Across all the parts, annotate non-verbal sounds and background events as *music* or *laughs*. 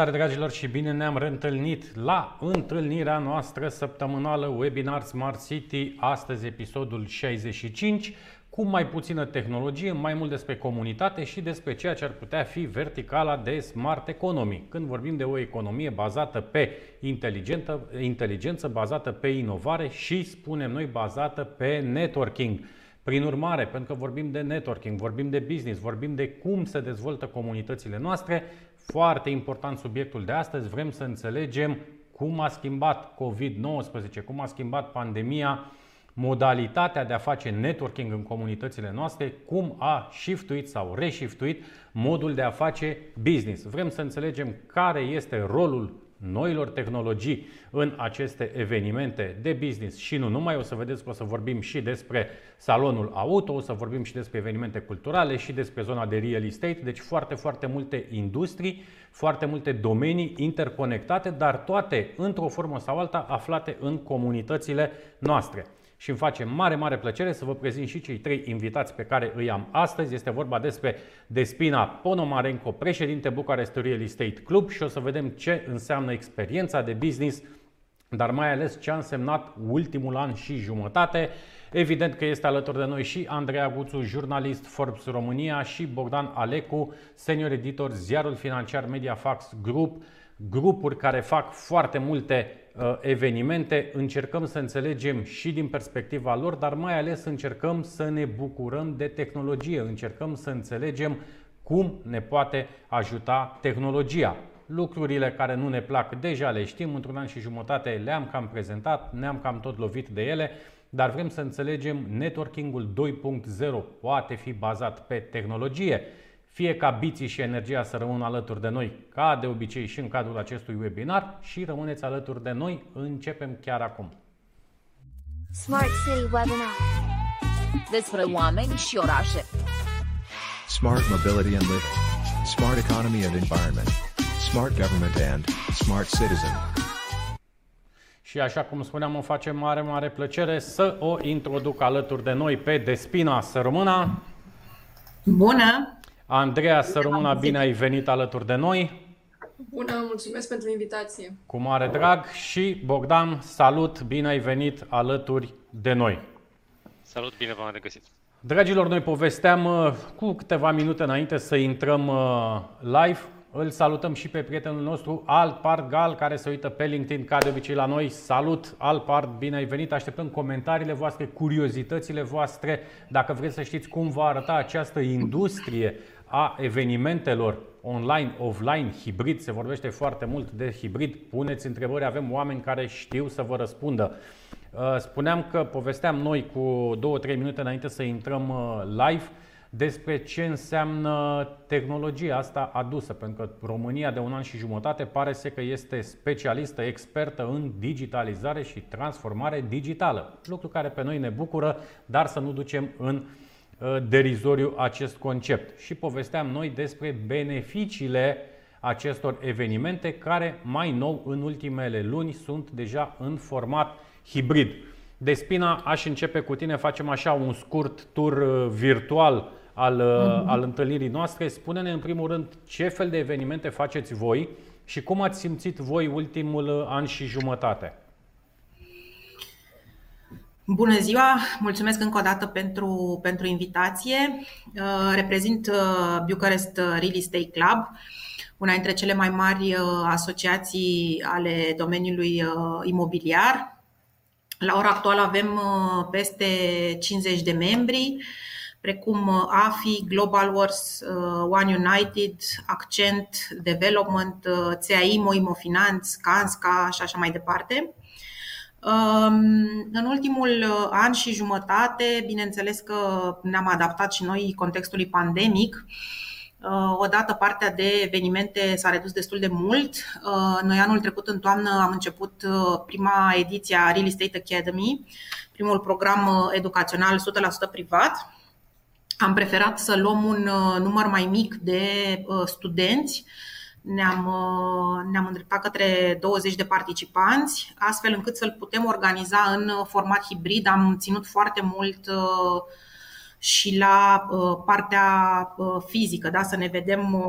Salutare dragilor și bine ne-am reîntâlnit la întâlnirea noastră săptămânală Webinar Smart City, astăzi episodul 65, cu mai puțină tehnologie, mai mult despre comunitate și despre ceea ce ar putea fi verticala de smart economy. Când vorbim de o economie bazată pe inteligență, inteligență bazată pe inovare și, spunem noi, bazată pe networking. Prin urmare, pentru că vorbim de networking, vorbim de business, vorbim de cum se dezvoltă comunitățile noastre, foarte important subiectul de astăzi, vrem să înțelegem cum a schimbat COVID-19, cum a schimbat pandemia modalitatea de a face networking în comunitățile noastre, cum a shiftuit sau reshiftuit modul de a face business. Vrem să înțelegem care este rolul noilor tehnologii în aceste evenimente de business și nu numai. O să vedeți că o să vorbim și despre salonul auto, o să vorbim și despre evenimente culturale și despre zona de real estate, deci foarte, foarte multe industrii, foarte multe domenii interconectate, dar toate într-o formă sau alta aflate în comunitățile noastre și îmi face mare, mare plăcere să vă prezint și cei trei invitați pe care îi am astăzi. Este vorba despre Despina Ponomarenko, președinte Bucharest Real Estate Club și o să vedem ce înseamnă experiența de business, dar mai ales ce a însemnat ultimul an și jumătate. Evident că este alături de noi și Andreea Guțu, jurnalist Forbes România și Bogdan Alecu, senior editor ziarul financiar Mediafax Group, grupuri care fac foarte multe Uh, evenimente, încercăm să înțelegem și din perspectiva lor, dar mai ales încercăm să ne bucurăm de tehnologie, încercăm să înțelegem cum ne poate ajuta tehnologia. Lucrurile care nu ne plac deja le știm, într-un an și jumătate le-am cam prezentat, ne-am cam tot lovit de ele, dar vrem să înțelegem networkingul 2.0 poate fi bazat pe tehnologie fie ca biții și energia să rămână alături de noi, ca de obicei și în cadrul acestui webinar și rămâneți alături de noi. Începem chiar acum. Smart City Webinar Despre oameni și orașe Smart Mobility and Living Smart Economy and Environment Smart Government and Smart Citizen și așa cum spuneam, îmi face mare, mare plăcere să o introduc alături de noi pe Despina Sărmâna. Bună! Andreea Sărumuna, bine ai venit alături de noi. Bună, mulțumesc pentru invitație. Cu mare drag și Bogdan, salut, bine ai venit alături de noi. Salut, bine v-am regăsit. Dragilor, noi povesteam uh, cu câteva minute înainte să intrăm uh, live îl salutăm și pe prietenul nostru Alpard Gal, care se uită pe LinkedIn ca de obicei la noi. Salut Alpard, bine ai venit! Așteptăm comentariile voastre, curiozitățile voastre, dacă vreți să știți cum va arăta această industrie a evenimentelor online, offline, hibrid, se vorbește foarte mult de hibrid, puneți întrebări, avem oameni care știu să vă răspundă. Uh, spuneam că povesteam noi cu 2-3 minute înainte să intrăm uh, live despre ce înseamnă tehnologia asta adusă, pentru că România de un an și jumătate pare să că este specialistă, expertă în digitalizare și transformare digitală. Lucru care pe noi ne bucură, dar să nu ducem în uh, derizoriu acest concept. Și povesteam noi despre beneficiile acestor evenimente care mai nou în ultimele luni sunt deja în format hibrid. Despina, aș începe cu tine, facem așa un scurt tur uh, virtual al, uh-huh. al întâlnirii noastre. Spune-ne în primul rând ce fel de evenimente faceți voi și cum ați simțit voi ultimul uh, an și jumătate. Bună ziua! Mulțumesc încă o dată pentru, pentru invitație. Uh, reprezint Bucharest Real Estate Club, una dintre cele mai mari asociații ale domeniului imobiliar. La ora actuală avem peste 50 de membri precum uh, AFI, Global Wars, uh, One United, Accent, Development, uh, CAI, Moimo Finanț, Kansca și așa mai departe. Um, în ultimul an și jumătate, bineînțeles că ne-am adaptat și noi contextului pandemic. Odată partea de evenimente s-a redus destul de mult. Noi anul trecut în toamnă am început prima ediție a Real Estate Academy, primul program educațional 100% privat am preferat să luăm un uh, număr mai mic de uh, studenți. Ne-am, uh, ne-am îndreptat către 20 de participanți, astfel încât să-l putem organiza în format hibrid. Am ținut foarte mult și la partea fizică, da? să ne vedem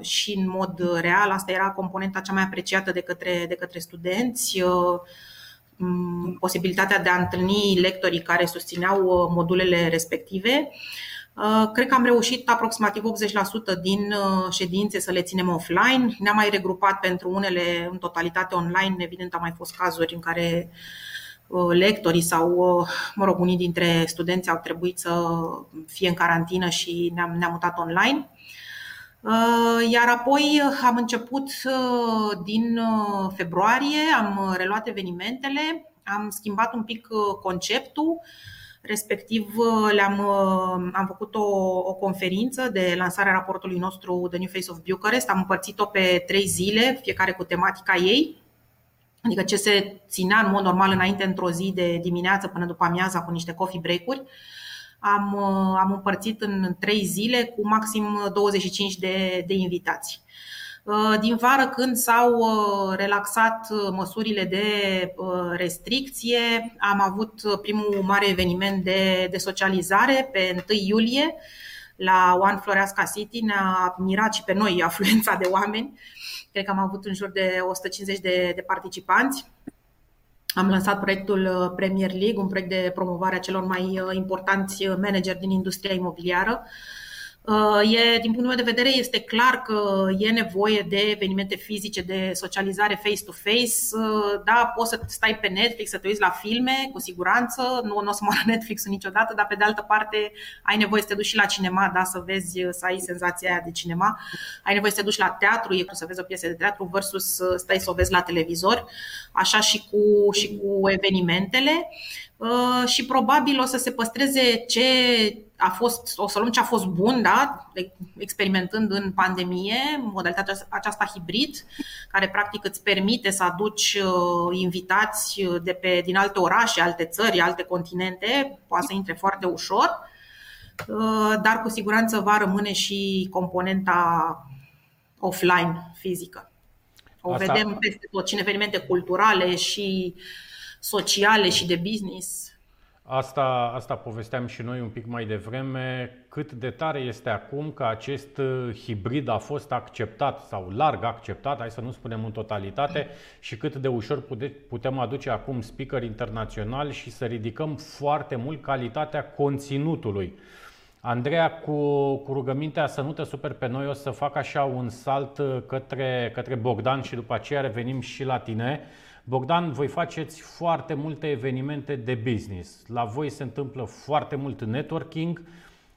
și în mod real. Asta era componenta cea mai apreciată de către, de către studenți posibilitatea de a întâlni lectorii care susțineau modulele respective. Cred că am reușit aproximativ 80% din ședințe să le ținem offline. Ne-am mai regrupat pentru unele în totalitate online. Evident, au mai fost cazuri în care lectorii sau, mă rog, unii dintre studenți au trebuit să fie în carantină și ne-am, ne-am mutat online. Iar apoi am început din februarie, am reluat evenimentele, am schimbat un pic conceptul, respectiv le-am am făcut o, o conferință de lansare a raportului nostru The New Face of Bucharest, am împărțit-o pe trei zile, fiecare cu tematica ei, adică ce se ținea în mod normal înainte într-o zi de dimineață până după amiaza cu niște coffee break-uri. Am, am împărțit în trei zile cu maxim 25 de, de invitați. Din vară, când s-au relaxat măsurile de restricție, am avut primul mare eveniment de, de socializare pe 1 iulie la One Floreasca City. Ne-a mirat și pe noi *laughs* afluența de oameni. Cred că am avut în jur de 150 de, de participanți. Am lansat proiectul Premier League, un proiect de promovare a celor mai importanți manageri din industria imobiliară. E, din punctul meu de vedere, este clar că e nevoie de evenimente fizice, de socializare face-to-face. Da, poți să stai pe Netflix, să te uiți la filme, cu siguranță, nu, nu o să moară *laughs* Netflix niciodată, dar pe de altă parte ai nevoie să te duci și la cinema, da, să vezi, să ai senzația aia de cinema. Ai nevoie să te duci la teatru, e cum să vezi o piesă de teatru versus stai să o vezi la televizor, așa și cu, și cu evenimentele. Și probabil o să se păstreze ce a fost, o să luăm ce a fost bun, da? experimentând în pandemie, modalitatea aceasta hibrid, care practic îți permite să aduci uh, invitați de pe, din alte orașe, alte țări, alte continente, poate să intre foarte ușor, uh, dar cu siguranță va rămâne și componenta offline, fizică. O Asta... vedem peste tot, și în evenimente culturale și sociale și de business Asta, asta povesteam și noi un pic mai devreme, cât de tare este acum că acest uh, hibrid a fost acceptat sau larg acceptat, hai să nu spunem în totalitate, *clears throat* și cât de ușor putem aduce acum speaker internațional și să ridicăm foarte mult calitatea conținutului. Andreea, cu, cu rugămintea să nu te super pe noi, o să fac așa un salt uh, către, către Bogdan și după aceea revenim și la tine. Bogdan, voi faceți foarte multe evenimente de business. La voi se întâmplă foarte mult networking,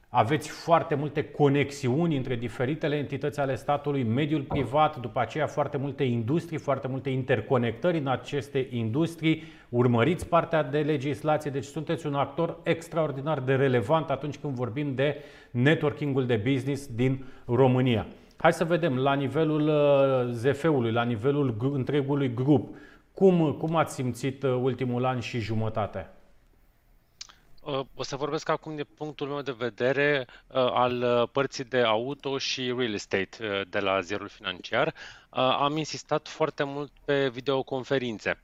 aveți foarte multe conexiuni între diferitele entități ale statului, mediul privat, după aceea foarte multe industrii, foarte multe interconectări în aceste industrii, urmăriți partea de legislație, deci sunteți un actor extraordinar de relevant atunci când vorbim de networkingul de business din România. Hai să vedem la nivelul uh, ZF-ului, la nivelul întregului grup, cum, cum ați simțit uh, ultimul an și jumătate? Uh, o să vorbesc acum de punctul meu de vedere uh, al părții de auto și real estate de la zerul financiar. Am insistat foarte mult pe videoconferințe.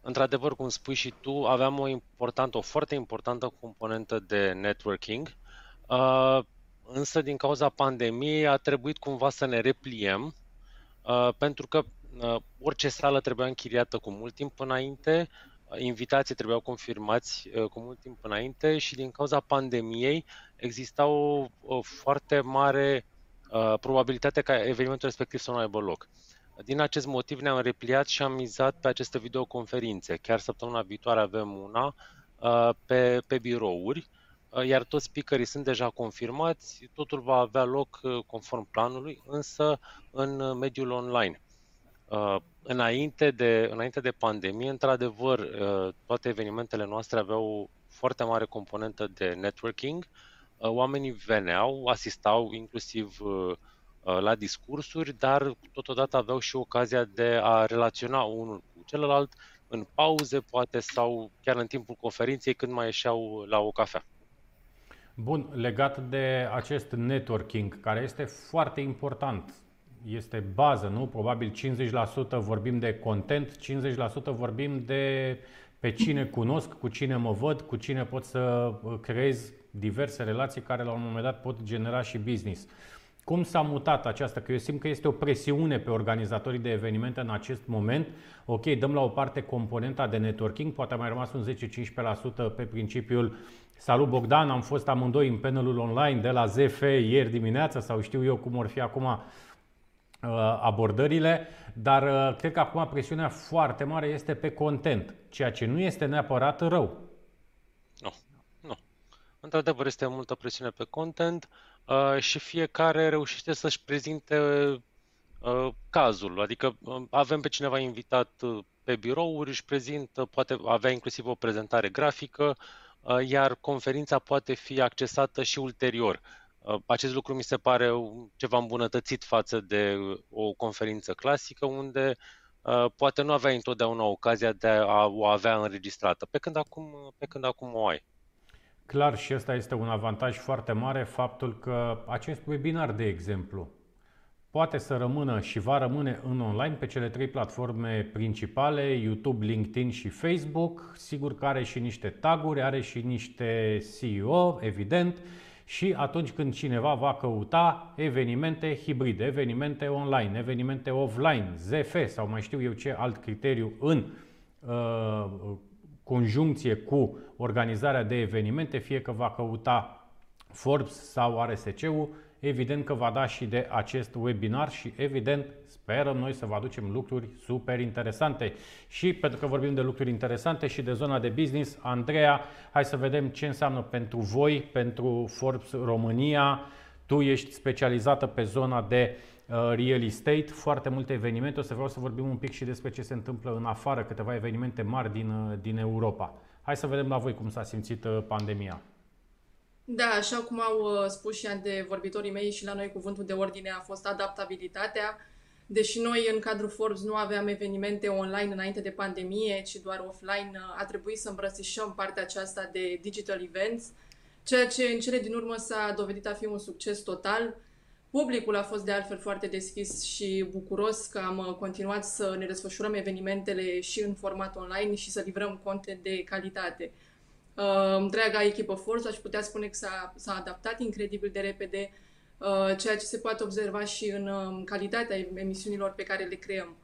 Într-adevăr, cum spui și tu, aveam o importantă, o foarte importantă componentă de networking, însă din cauza pandemiei a trebuit cumva să ne repliem, pentru că Uh, orice sală trebuia închiriată cu mult timp înainte, uh, invitații trebuiau confirmați uh, cu mult timp înainte și din cauza pandemiei exista o, o foarte mare probabilitate ca evenimentul respectiv să nu aibă loc. Din acest motiv ne-am repliat și am mizat pe aceste videoconferințe. Chiar săptămâna viitoare avem una pe, pe birouri, iar toți speakerii sunt deja confirmați, totul va avea loc conform planului, însă în mediul online. Uh, înainte, de, înainte de pandemie, într-adevăr, uh, toate evenimentele noastre aveau o foarte mare componentă de networking. Uh, oamenii veneau, asistau inclusiv la discursuri, dar totodată aveau și ocazia de a relaționa unul cu celălalt în pauze, poate, sau chiar în timpul conferinței, când mai ieșeau la o cafea. Bun, legat de acest networking, care este foarte important este bază, nu? Probabil 50% vorbim de content, 50% vorbim de pe cine cunosc, cu cine mă văd, cu cine pot să uh, creez diverse relații care la un moment dat pot genera și business. Cum s-a mutat aceasta? Că eu simt că este o presiune pe organizatorii de evenimente în acest moment. Ok, dăm la o parte componenta de networking, poate a mai rămas un 10-15% pe principiul Salut Bogdan, am fost amândoi în panelul online de la ZF ieri dimineața sau știu eu cum or fi acum uh, abordările, dar uh, cred că acum presiunea foarte mare este pe content, ceea ce nu este neapărat rău. Nu, nu. Într-adevăr este multă presiune pe content uh, și fiecare reușește să-și prezinte cazul. Adică avem pe cineva invitat pe birouri, își prezintă, poate avea inclusiv o prezentare grafică, Uh, iar conferința poate fi accesată și ulterior. Uh, acest lucru mi se pare ceva îmbunătățit față de o conferință clasică, unde uh, poate nu aveai întotdeauna ocazia de a o avea înregistrată, pe când acum, pe când acum o ai. Clar, și ăsta este un avantaj foarte mare, faptul că acest webinar, de exemplu, poate să rămână și va rămâne în online pe cele trei platforme principale, YouTube, LinkedIn și Facebook. Sigur că are și niște taguri, are și niște CEO, evident, și atunci când cineva va căuta evenimente hibride, evenimente online, evenimente offline, ZF sau mai știu eu ce alt criteriu în uh, conjuncție cu organizarea de evenimente, fie că va căuta Forbes sau RSC-ul, evident că va da și de acest webinar și evident sperăm noi să vă aducem lucruri super interesante. Și pentru că vorbim de lucruri interesante și de zona de business, Andreea, hai să vedem ce înseamnă pentru voi, pentru Forbes România. Tu ești specializată pe zona de uh, real estate, foarte multe evenimente. O să vreau să vorbim un pic și despre ce se întâmplă în afară, câteva evenimente mari din, uh, din Europa. Hai să vedem la voi cum s-a simțit uh, pandemia. Da, așa cum au uh, spus și de vorbitorii mei și la noi cuvântul de ordine a fost adaptabilitatea. Deși noi în cadrul Forbes nu aveam evenimente online înainte de pandemie, ci doar offline, uh, a trebuit să îmbrățișăm partea aceasta de digital events, ceea ce în cele din urmă s-a dovedit a fi un succes total. Publicul a fost de altfel foarte deschis și bucuros că am uh, continuat să ne desfășurăm evenimentele și în format online și să livrăm content de calitate. Uh, întreaga echipă Force, aș putea spune că s-a, s-a adaptat incredibil de repede, uh, ceea ce se poate observa și în uh, calitatea emisiunilor pe care le creăm.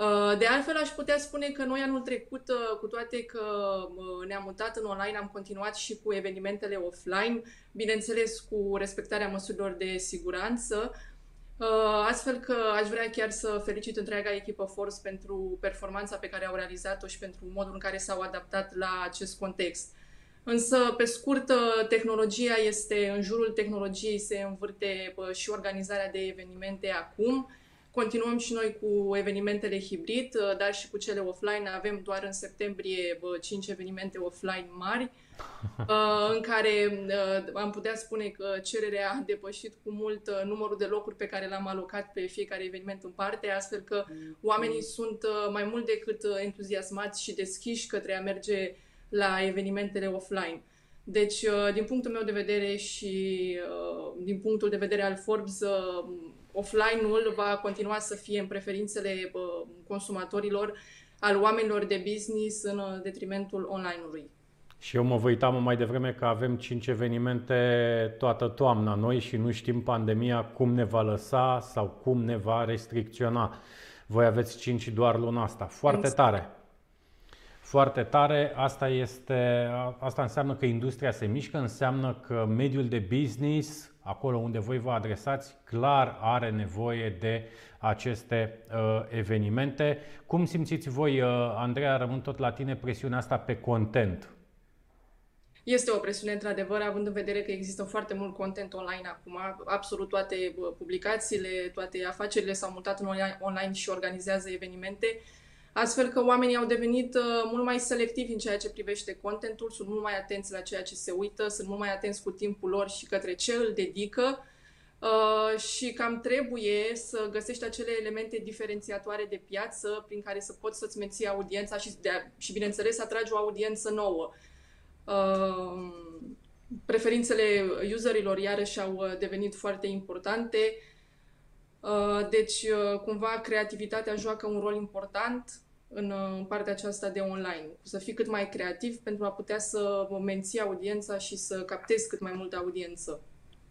Uh, de altfel, aș putea spune că noi anul trecut, uh, cu toate că uh, ne-am mutat în online, am continuat și cu evenimentele offline, bineînțeles cu respectarea măsurilor de siguranță, astfel că aș vrea chiar să felicit întreaga echipă Force pentru performanța pe care au realizat-o și pentru modul în care s-au adaptat la acest context. Însă, pe scurt, tehnologia este, în jurul tehnologiei se învârte și organizarea de evenimente acum. Continuăm și noi cu evenimentele hibrid, dar și cu cele offline. Avem doar în septembrie 5 evenimente offline mari, *laughs* în care am putea spune că cererea a depășit cu mult numărul de locuri pe care l-am alocat pe fiecare eveniment în parte, astfel că oamenii sunt mai mult decât entuziasmați și deschiși către a merge la evenimentele offline. Deci, uh, din punctul meu de vedere și uh, din punctul de vedere al Forbes, uh, offline-ul va continua să fie în preferințele consumatorilor, al oamenilor de business în detrimentul online-ului. Și eu mă vă uitam mai devreme că avem 5 evenimente toată toamna noi și nu știm pandemia cum ne va lăsa sau cum ne va restricționa. Voi aveți 5 doar luna asta. Foarte tare! foarte tare. Asta, este, asta înseamnă că industria se mișcă, înseamnă că mediul de business, acolo unde voi vă adresați, clar are nevoie de aceste uh, evenimente. Cum simțiți voi, uh, Andreea, rămân tot la tine, presiunea asta pe content? Este o presiune, într-adevăr, având în vedere că există foarte mult content online acum. Absolut toate uh, publicațiile, toate afacerile s-au mutat în online și organizează evenimente astfel că oamenii au devenit uh, mult mai selectivi în ceea ce privește contentul, sunt mult mai atenți la ceea ce se uită, sunt mult mai atenți cu timpul lor și către ce îl dedică uh, și cam trebuie să găsești acele elemente diferențiatoare de piață prin care să poți să-ți menții audiența și, de, și bineînțeles, să atragi o audiență nouă. Uh, preferințele userilor iarăși au uh, devenit foarte importante. Uh, deci, uh, cumva, creativitatea joacă un rol important în, în partea aceasta de online. Să fii cât mai creativ pentru a putea să menții audiența și să captezi cât mai multă audiență.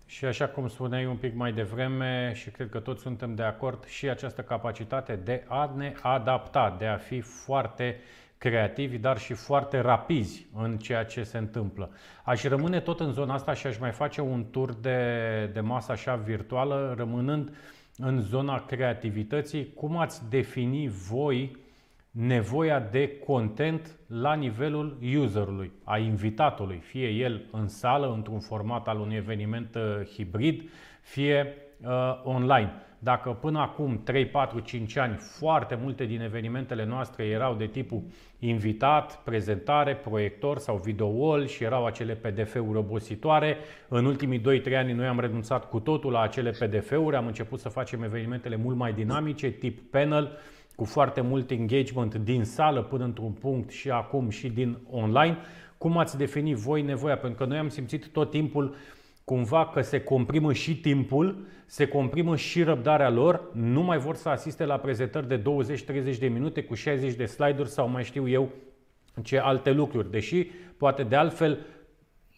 Și așa cum spuneai un pic mai devreme și cred că toți suntem de acord și această capacitate de a ne adapta, de a fi foarte creativi, dar și foarte rapizi în ceea ce se întâmplă. Aș rămâne tot în zona asta și aș mai face un tur de, de masă așa virtuală, rămânând în zona creativității. Cum ați defini voi nevoia de content la nivelul userului, a invitatului, fie el în sală, într-un format al unui eveniment uh, hibrid, fie uh, online. Dacă până acum 3, 4, 5 ani foarte multe din evenimentele noastre erau de tipul invitat, prezentare, proiector sau video wall și erau acele PDF-uri obositoare, în ultimii 2-3 ani noi am renunțat cu totul la acele PDF-uri, am început să facem evenimentele mult mai dinamice, tip panel, cu foarte mult engagement din sală până într-un punct și acum și din online. Cum ați definit voi nevoia? Pentru că noi am simțit tot timpul cumva că se comprimă și timpul, se comprimă și răbdarea lor, nu mai vor să asiste la prezentări de 20-30 de minute cu 60 de slide-uri sau mai știu eu ce alte lucruri. Deși poate de altfel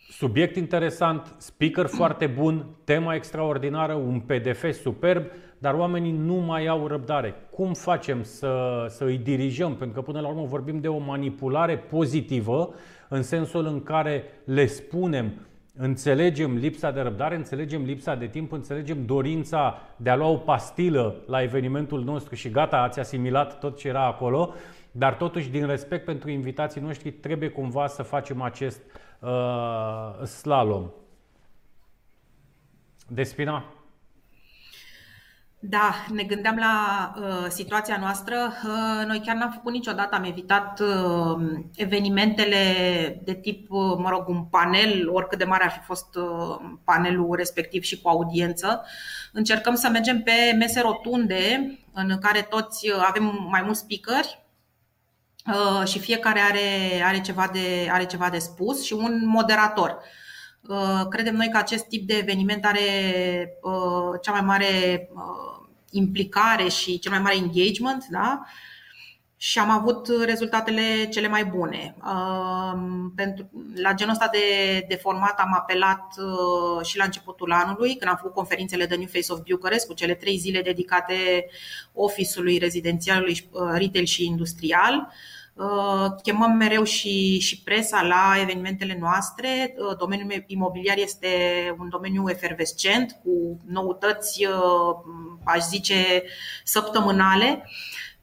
subiect interesant, speaker *clears throat* foarte bun, tema extraordinară, un PDF superb, dar oamenii nu mai au răbdare. Cum facem să, să îi dirijăm? Pentru că până la urmă vorbim de o manipulare pozitivă în sensul în care le spunem înțelegem lipsa de răbdare, înțelegem lipsa de timp, înțelegem dorința de a lua o pastilă la evenimentul nostru și gata, ați asimilat tot ce era acolo, dar totuși din respect pentru invitații noștri trebuie cumva să facem acest uh, slalom. Despina? Da, ne gândeam la uh, situația noastră. Uh, noi chiar n-am făcut niciodată, am evitat uh, evenimentele de tip, uh, mă rog, un panel, oricât de mare ar fi fost uh, panelul respectiv și cu audiență. Încercăm să mergem pe mese rotunde în care toți uh, avem mai mulți speakeri uh, și fiecare are, are, ceva de, are ceva de spus și un moderator. Uh, credem noi că acest tip de eveniment are uh, cea mai mare uh, implicare și cel mai mare engagement, da? și am avut rezultatele cele mai bune. Pentru, la genul ăsta de, de format am apelat și la începutul anului, când am făcut conferințele The New Face of Bucharest, cu cele trei zile dedicate office-ului rezidențialului, retail și industrial. Uh, chemăm mereu și, și presa la evenimentele noastre. Uh, domeniul imobiliar este un domeniu efervescent, cu noutăți, uh, aș zice, săptămânale.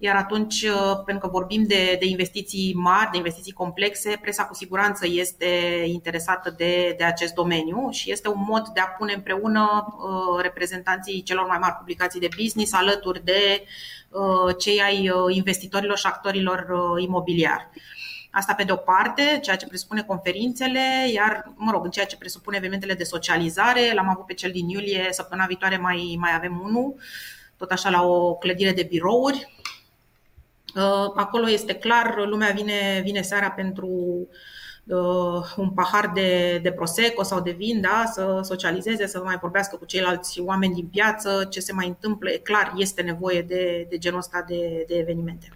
Iar atunci, pentru că vorbim de, de investiții mari, de investiții complexe, presa cu siguranță este interesată de, de acest domeniu și este un mod de a pune împreună reprezentanții celor mai mari publicații de business alături de Uh, cei ai uh, investitorilor și actorilor uh, imobiliari. Asta pe de o parte, ceea ce presupune conferințele, iar, mă rog, în ceea ce presupune evenimentele de socializare, l-am avut pe cel din iulie, săptămâna viitoare mai, mai avem unul, tot așa la o clădire de birouri. Acolo este clar, lumea vine, vine seara pentru uh, un pahar de, de prosecco sau de vin, da, să socializeze, să mai vorbească cu ceilalți oameni din piață, ce se mai întâmplă. E clar, este nevoie de, de genul ăsta de, de evenimente.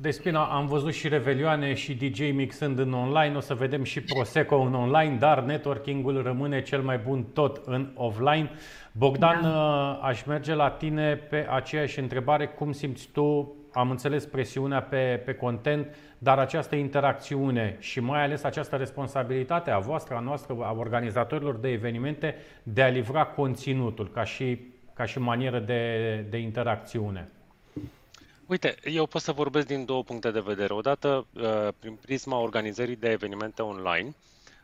Despina, am văzut și revelioane și DJ mixând în online, o să vedem și Prosecco în online, dar networking-ul rămâne cel mai bun tot în offline. Bogdan, da. Uh, aș merge la tine pe aceeași întrebare. Cum simți tu, am înțeles presiunea pe, pe content, dar această interacțiune și mai ales această responsabilitate a voastră, a noastră, a organizatorilor de evenimente de a livra conținutul ca și, ca și manieră de, de interacțiune? Uite, eu pot să vorbesc din două puncte de vedere. Odată, uh, prin prisma organizării de evenimente online,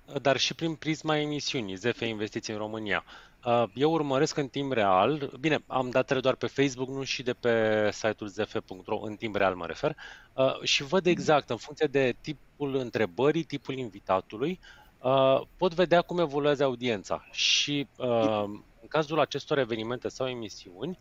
uh, dar și prin prisma emisiunii ZF Investiții în România. Uh, eu urmăresc în timp real, bine, am datele doar pe Facebook, nu și de pe site-ul zf.ro, în timp real mă refer, uh, și văd exact, în funcție de tipul întrebării, tipul invitatului, uh, pot vedea cum evoluează audiența. Și în cazul acestor evenimente sau emisiuni,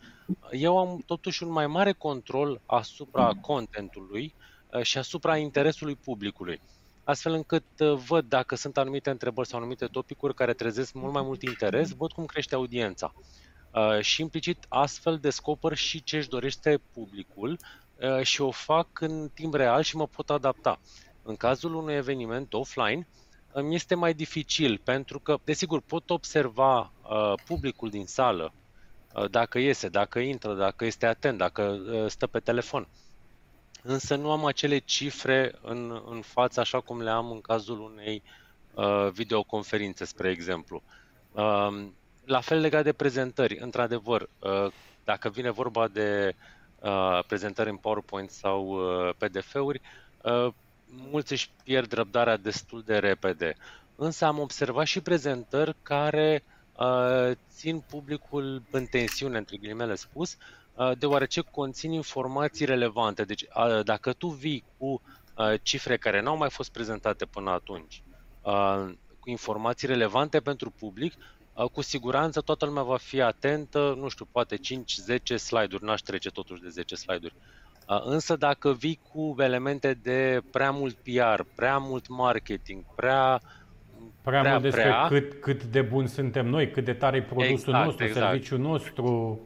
eu am totuși un mai mare control asupra contentului și asupra interesului publicului astfel încât uh, văd dacă sunt anumite întrebări sau anumite topicuri care trezesc mult mai mult interes, văd cum crește audiența. Uh, și implicit astfel descoper și ce își dorește publicul și o fac în timp real și mă pot adapta. În cazul unui eveniment offline, îmi este mai dificil pentru că, desigur, pot observa uh, publicul din sală, uh, dacă iese, dacă intră, dacă este atent, dacă uh, stă pe telefon. Însă nu am acele cifre în, în față așa cum le am în cazul unei uh, videoconferințe, spre exemplu. Uh, la fel legat de prezentări, într-adevăr, uh, dacă vine vorba de uh, prezentări în PowerPoint sau uh, PDF-uri, uh, mulți își pierd răbdarea destul de repede. Însă am observat și prezentări care uh, țin publicul în tensiune, între ghilimele spus, uh, deoarece conțin informații relevante. Deci uh, dacă tu vii cu uh, cifre care n-au mai fost prezentate până atunci, uh, cu informații relevante pentru public, uh, cu siguranță toată lumea va fi atentă, nu știu, poate 5-10 slide-uri, n-aș trece totuși de 10 slide-uri. Însă dacă vii cu elemente de prea mult PR, prea mult marketing, prea Prea, prea mult despre prea, cât, cât de bun suntem noi, cât de tare e produsul exact, nostru, exact. serviciul nostru.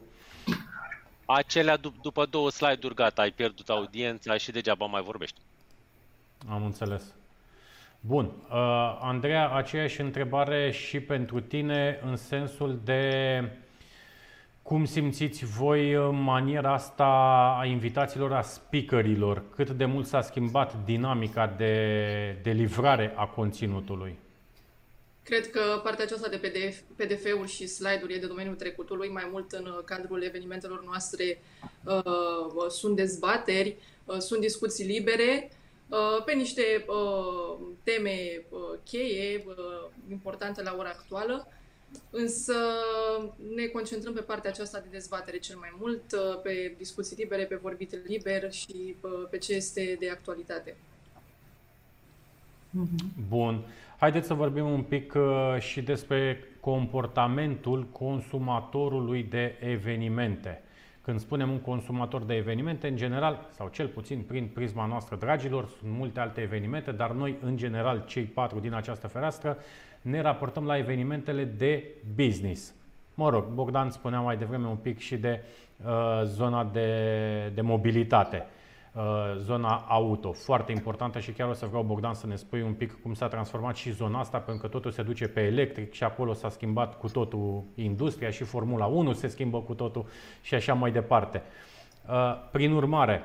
Acelea dup- după două slide-uri gata, ai pierdut audiența și degeaba mai vorbești. Am înțeles. Bun. Uh, Andreea, aceeași întrebare și pentru tine în sensul de cum simțiți voi maniera asta a invitațiilor, a speakerilor? Cât de mult s-a schimbat dinamica de, de livrare a conținutului? Cred că partea aceasta de PDF, PDF-uri și slide-uri e de domeniul trecutului, mai mult în cadrul evenimentelor noastre uh, sunt dezbateri, uh, sunt discuții libere uh, pe niște uh, teme uh, cheie, uh, importante la ora actuală Însă ne concentrăm pe partea aceasta de dezbatere cel mai mult, uh, pe discuții libere, pe vorbit liber și uh, pe ce este de actualitate. Bun. Haideți să vorbim un pic uh, și despre comportamentul consumatorului de evenimente. Când spunem un consumator de evenimente, în general, sau cel puțin prin prisma noastră, dragilor, sunt multe alte evenimente, dar noi, în general, cei patru din această fereastră, ne raportăm la evenimentele de business. Mă rog, Bogdan spunea mai devreme un pic și de uh, zona de, de mobilitate, uh, zona auto, foarte importantă și chiar o să vreau, Bogdan, să ne spui un pic cum s-a transformat și zona asta, pentru că totul se duce pe electric și acolo s-a schimbat cu totul industria și Formula 1 se schimbă cu totul și așa mai departe. Uh, prin urmare,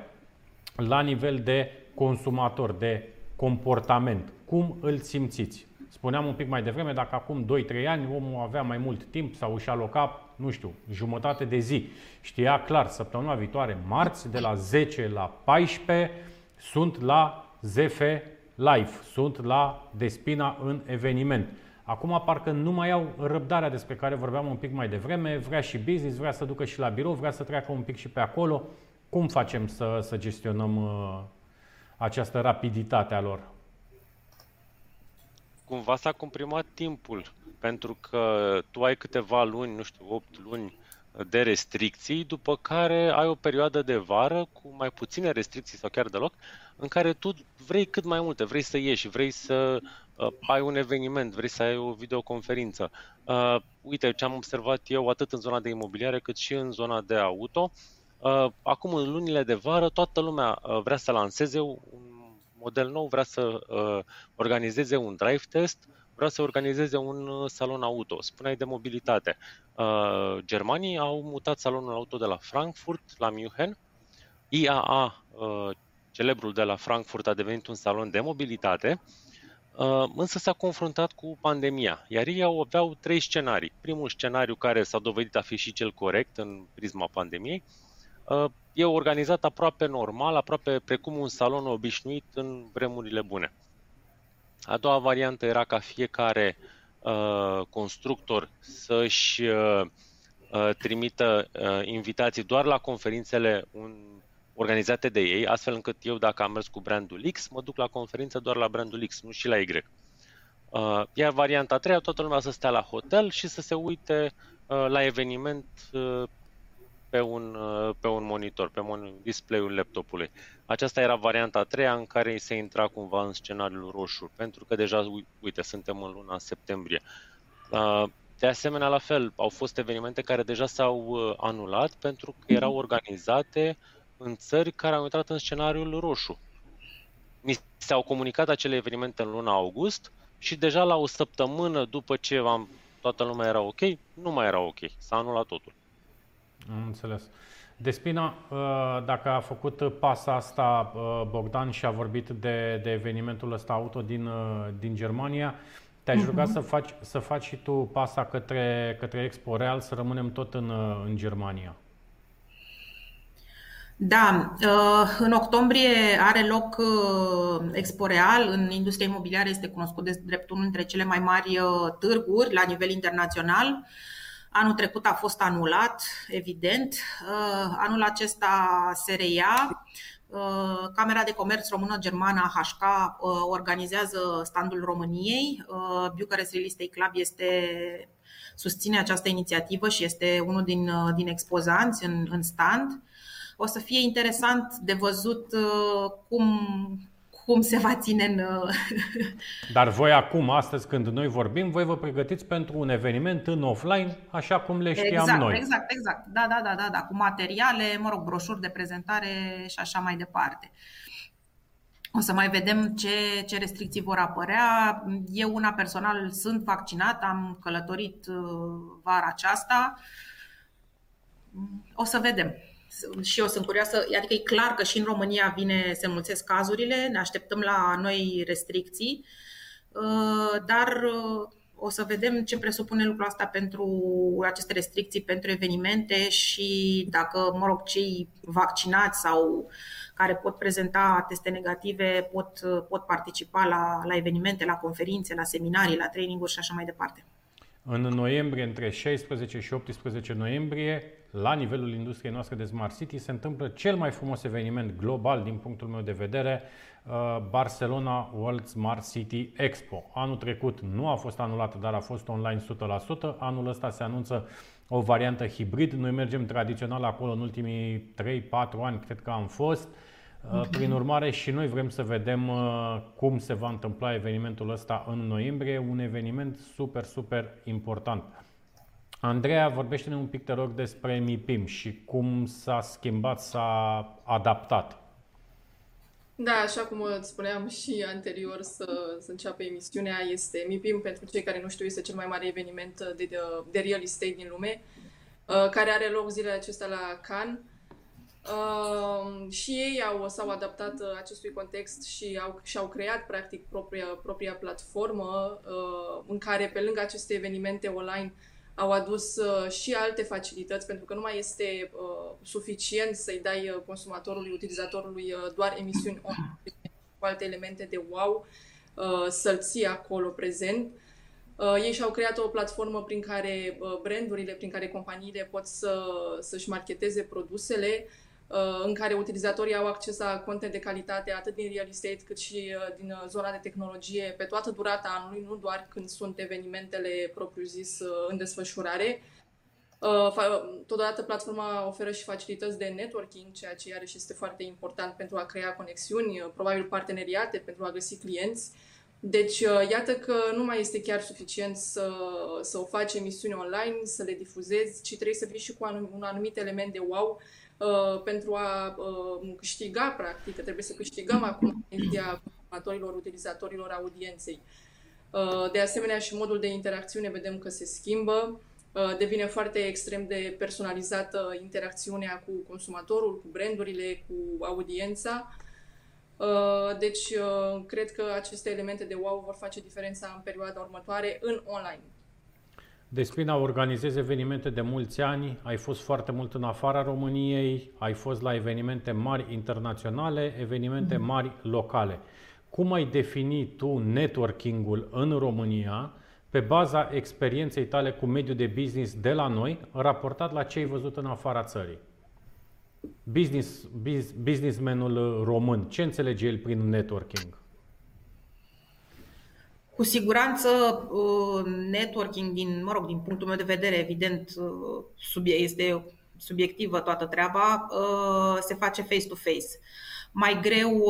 la nivel de consumator, de comportament, cum îl simțiți? Spuneam un pic mai devreme, dacă acum 2-3 ani omul avea mai mult timp sau își aloca, nu știu, jumătate de zi. Știa clar, săptămâna viitoare, marți, de la 10 la 14, sunt la ZF Live, sunt la Despina în eveniment. Acum parcă nu mai au răbdarea despre care vorbeam un pic mai devreme, vrea și business, vrea să ducă și la birou, vrea să treacă un pic și pe acolo. Cum facem să, să gestionăm uh, această rapiditate a lor? cumva s-a comprimat timpul, pentru că tu ai câteva luni, nu știu, 8 luni de restricții, după care ai o perioadă de vară cu mai puține restricții sau chiar deloc, în care tu vrei cât mai multe, vrei să ieși, vrei să uh, ai un eveniment, vrei să ai o videoconferință. Uh, uite ce am observat eu atât în zona de imobiliare cât și în zona de auto. Uh, acum în lunile de vară toată lumea uh, vrea să lanseze un model nou vrea să uh, organizeze un drive test, vrea să organizeze un uh, salon auto. Spuneai de mobilitate. Uh, germanii au mutat salonul auto de la Frankfurt la München. IAA, uh, celebrul de la Frankfurt, a devenit un salon de mobilitate, uh, însă s-a confruntat cu pandemia, iar ei au aveau trei scenarii. Primul scenariu care s-a dovedit a fi și cel corect în prisma pandemiei, uh, e organizat aproape normal, aproape precum un salon obișnuit în vremurile bune. A doua variantă era ca fiecare uh, constructor să-și uh, uh, trimită uh, invitații doar la conferințele un, organizate de ei, astfel încât eu, dacă am mers cu brandul X, mă duc la conferință doar la brandul X, nu și la Y. Uh, iar varianta a treia, toată lumea să stea la hotel și să se uite uh, la eveniment uh, pe un, uh, pe un monitor, pe display-ul laptopului. Aceasta era varianta a treia în care se intra cumva în scenariul roșu, pentru că deja, uite, suntem în luna septembrie. Uh, de asemenea, la fel, au fost evenimente care deja s-au uh, anulat pentru că erau organizate în țări care au intrat în scenariul roșu. Mi s-au comunicat acele evenimente în luna august și deja la o săptămână după ce am, toată lumea era ok, nu mai era ok. S-a anulat totul. Am înțeles. Despina, uh, dacă a făcut pasa asta uh, Bogdan și a vorbit de, de evenimentul ăsta auto din, uh, din Germania, te-aș uh-huh. ruga să faci, să faci și tu pasa către, către Expo Real, să rămânem tot în, în Germania. Da, în octombrie are loc Expo Real. În industria imobiliară este cunoscut de drept unul dintre cele mai mari târguri la nivel internațional. Anul trecut a fost anulat, evident. Uh, anul acesta se reia. Uh, Camera de Comerț Română-Germană HK uh, organizează standul României. Bucharest Real Estate Club este susține această inițiativă și este unul din, din expozanți în, în stand. O să fie interesant de văzut cum cum se va ține în... Dar voi acum, astăzi, când noi vorbim, voi vă pregătiți pentru un eveniment în offline, așa cum le știam exact, noi. Exact, exact. Da, da, da, da, da, cu materiale, mă rog, broșuri de prezentare și așa mai departe. O să mai vedem ce, ce restricții vor apărea. Eu, una personal, sunt vaccinat, am călătorit uh, vara aceasta. O să vedem și eu sunt curioasă, adică e clar că și în România vine, se mulțesc cazurile, ne așteptăm la noi restricții, uh, dar uh, o să vedem ce presupune lucrul asta pentru aceste restricții pentru evenimente și dacă, mă rog, cei vaccinați sau care pot prezenta teste negative pot, pot participa la, la evenimente, la conferințe, la seminarii, la traininguri și așa mai departe. În noiembrie, între 16 și 18 noiembrie, la nivelul industriei noastre de Smart City, se întâmplă cel mai frumos eveniment global, din punctul meu de vedere, uh, Barcelona World Smart City Expo. Anul trecut nu a fost anulat, dar a fost online 100%. Anul ăsta se anunță o variantă hibrid. Noi mergem tradițional acolo în ultimii 3-4 ani, cred că am fost. Uh, prin urmare, și noi vrem să vedem uh, cum se va întâmpla evenimentul ăsta în noiembrie, un eveniment super, super important. Andreea, vorbește-ne un pic, te rog, despre MIPIM și cum s-a schimbat, s-a adaptat. Da, așa cum spuneam și anterior să, să înceapă emisiunea, este MIPIM, pentru cei care nu știu, este cel mai mare eveniment de, de, de real estate din lume, uh, care are loc zilele acestea la Cannes. Uh, și ei au, s-au adaptat uh, acestui context și au, și-au creat practic propria, propria platformă uh, în care pe lângă aceste evenimente online au adus uh, și alte facilități, pentru că nu mai este uh, suficient să-i dai uh, consumatorului, utilizatorului uh, doar emisiuni online cu alte elemente de wow, uh, să-l ții acolo prezent. Uh, ei și-au creat o platformă prin care uh, brandurile, prin care companiile pot să, să-și marketeze produsele, Uh, în care utilizatorii au acces la content de calitate atât din real estate cât și uh, din uh, zona de tehnologie pe toată durata anului, nu doar când sunt evenimentele propriu-zis în desfășurare. Totodată platforma oferă și facilități de networking, ceea ce iarăși este foarte important pentru a crea conexiuni, probabil parteneriate pentru a găsi clienți. Deci, iată că nu mai este chiar suficient să, să o faci emisiuni online, să le difuzezi, ci trebuie să vii și cu un anumit element de wow Uh, pentru a uh, câștiga, practic, că trebuie să câștigăm acum atenția consumatorilor, utilizatorilor, audienței. Uh, de asemenea, și modul de interacțiune vedem că se schimbă, uh, devine foarte extrem de personalizată interacțiunea cu consumatorul, cu brandurile, cu audiența. Uh, deci, uh, cred că aceste elemente de wow vor face diferența în perioada următoare în online. Despina, organizezi evenimente de mulți ani, ai fost foarte mult în afara României, ai fost la evenimente mari internaționale, evenimente mhm. mari locale. Cum ai defini tu networking-ul în România pe baza experienței tale cu mediul de business de la noi, raportat la ce ai văzut în afara țării? Business, businessmanul român, ce înțelege el prin networking? Cu siguranță, uh, networking, din, mă rog, din punctul meu de vedere, evident, uh, este subiectivă toată treaba, uh, se face face-to-face. Mai greu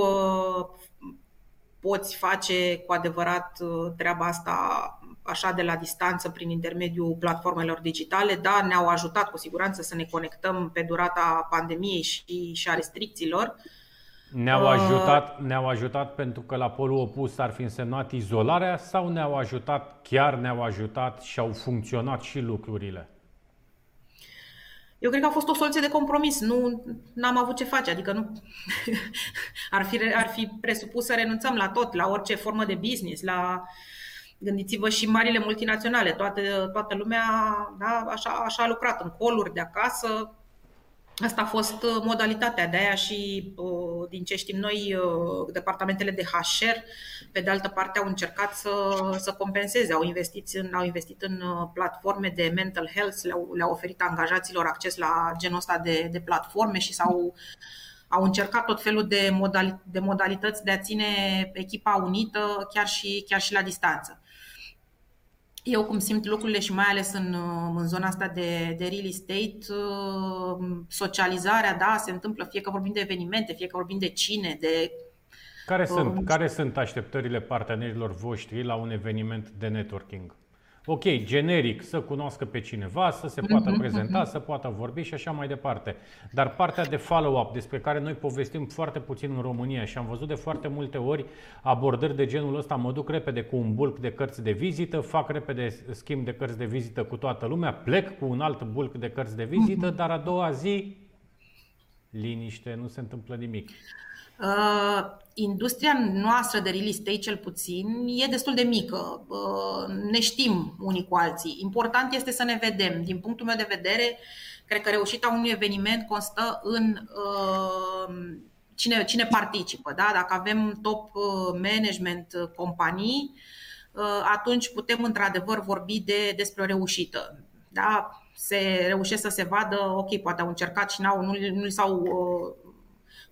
poți face cu adevărat treaba asta așa de la distanță prin intermediul platformelor digitale, dar ne-au ajutat cu siguranță să ne conectăm pe durata pandemiei și, și a restricțiilor. Ne-au ajutat, ne-au ajutat pentru că la polul opus ar fi însemnat izolarea sau ne-au ajutat, chiar ne-au ajutat și au funcționat și lucrurile? Eu cred că a fost o soluție de compromis. Nu am avut ce face, adică nu *laughs* ar, fi, ar fi presupus să renunțăm la tot, la orice formă de business, la gândiți-vă și marile multinaționale, toată, toată lumea da, așa, așa a lucrat în coluri de acasă, Asta a fost uh, modalitatea de aia și, uh, din ce știm noi, uh, departamentele de HR, pe de altă parte, au încercat să, să compenseze, au investit, în, au investit în platforme de mental health, le-au, le-au oferit angajaților acces la genul ăsta de, de platforme și s-au au încercat tot felul de, modali, de modalități de a ține echipa unită chiar și, chiar și la distanță eu cum simt lucrurile și mai ales în, în zona asta de, de real estate, uh, socializarea, da, se întâmplă fie că vorbim de evenimente, fie că vorbim de cine, de... Care sunt, uh, care sunt așteptările partenerilor voștri la un eveniment de networking? Ok, generic, să cunoască pe cineva, să se poată mhm, prezenta, mhm. să poată vorbi și așa mai departe. Dar partea de follow-up, despre care noi povestim foarte puțin în România și am văzut de foarte multe ori abordări de genul ăsta, mă duc repede cu un bulk de cărți de vizită, fac repede schimb de cărți de vizită cu toată lumea, plec cu un alt bulk de cărți de vizită, mhm. dar a doua zi, liniște, nu se întâmplă nimic. Uh, industria noastră de real estate, cel puțin, e destul de mică. Uh, ne știm unii cu alții. Important este să ne vedem. Din punctul meu de vedere, cred că reușita unui eveniment constă în uh, cine, cine participă. Da? Dacă avem top management companii, atunci putem într-adevăr vorbi de, despre o reușită. Da? Se reușește să se vadă, ok, poate au încercat și n-au, nu, nu s-au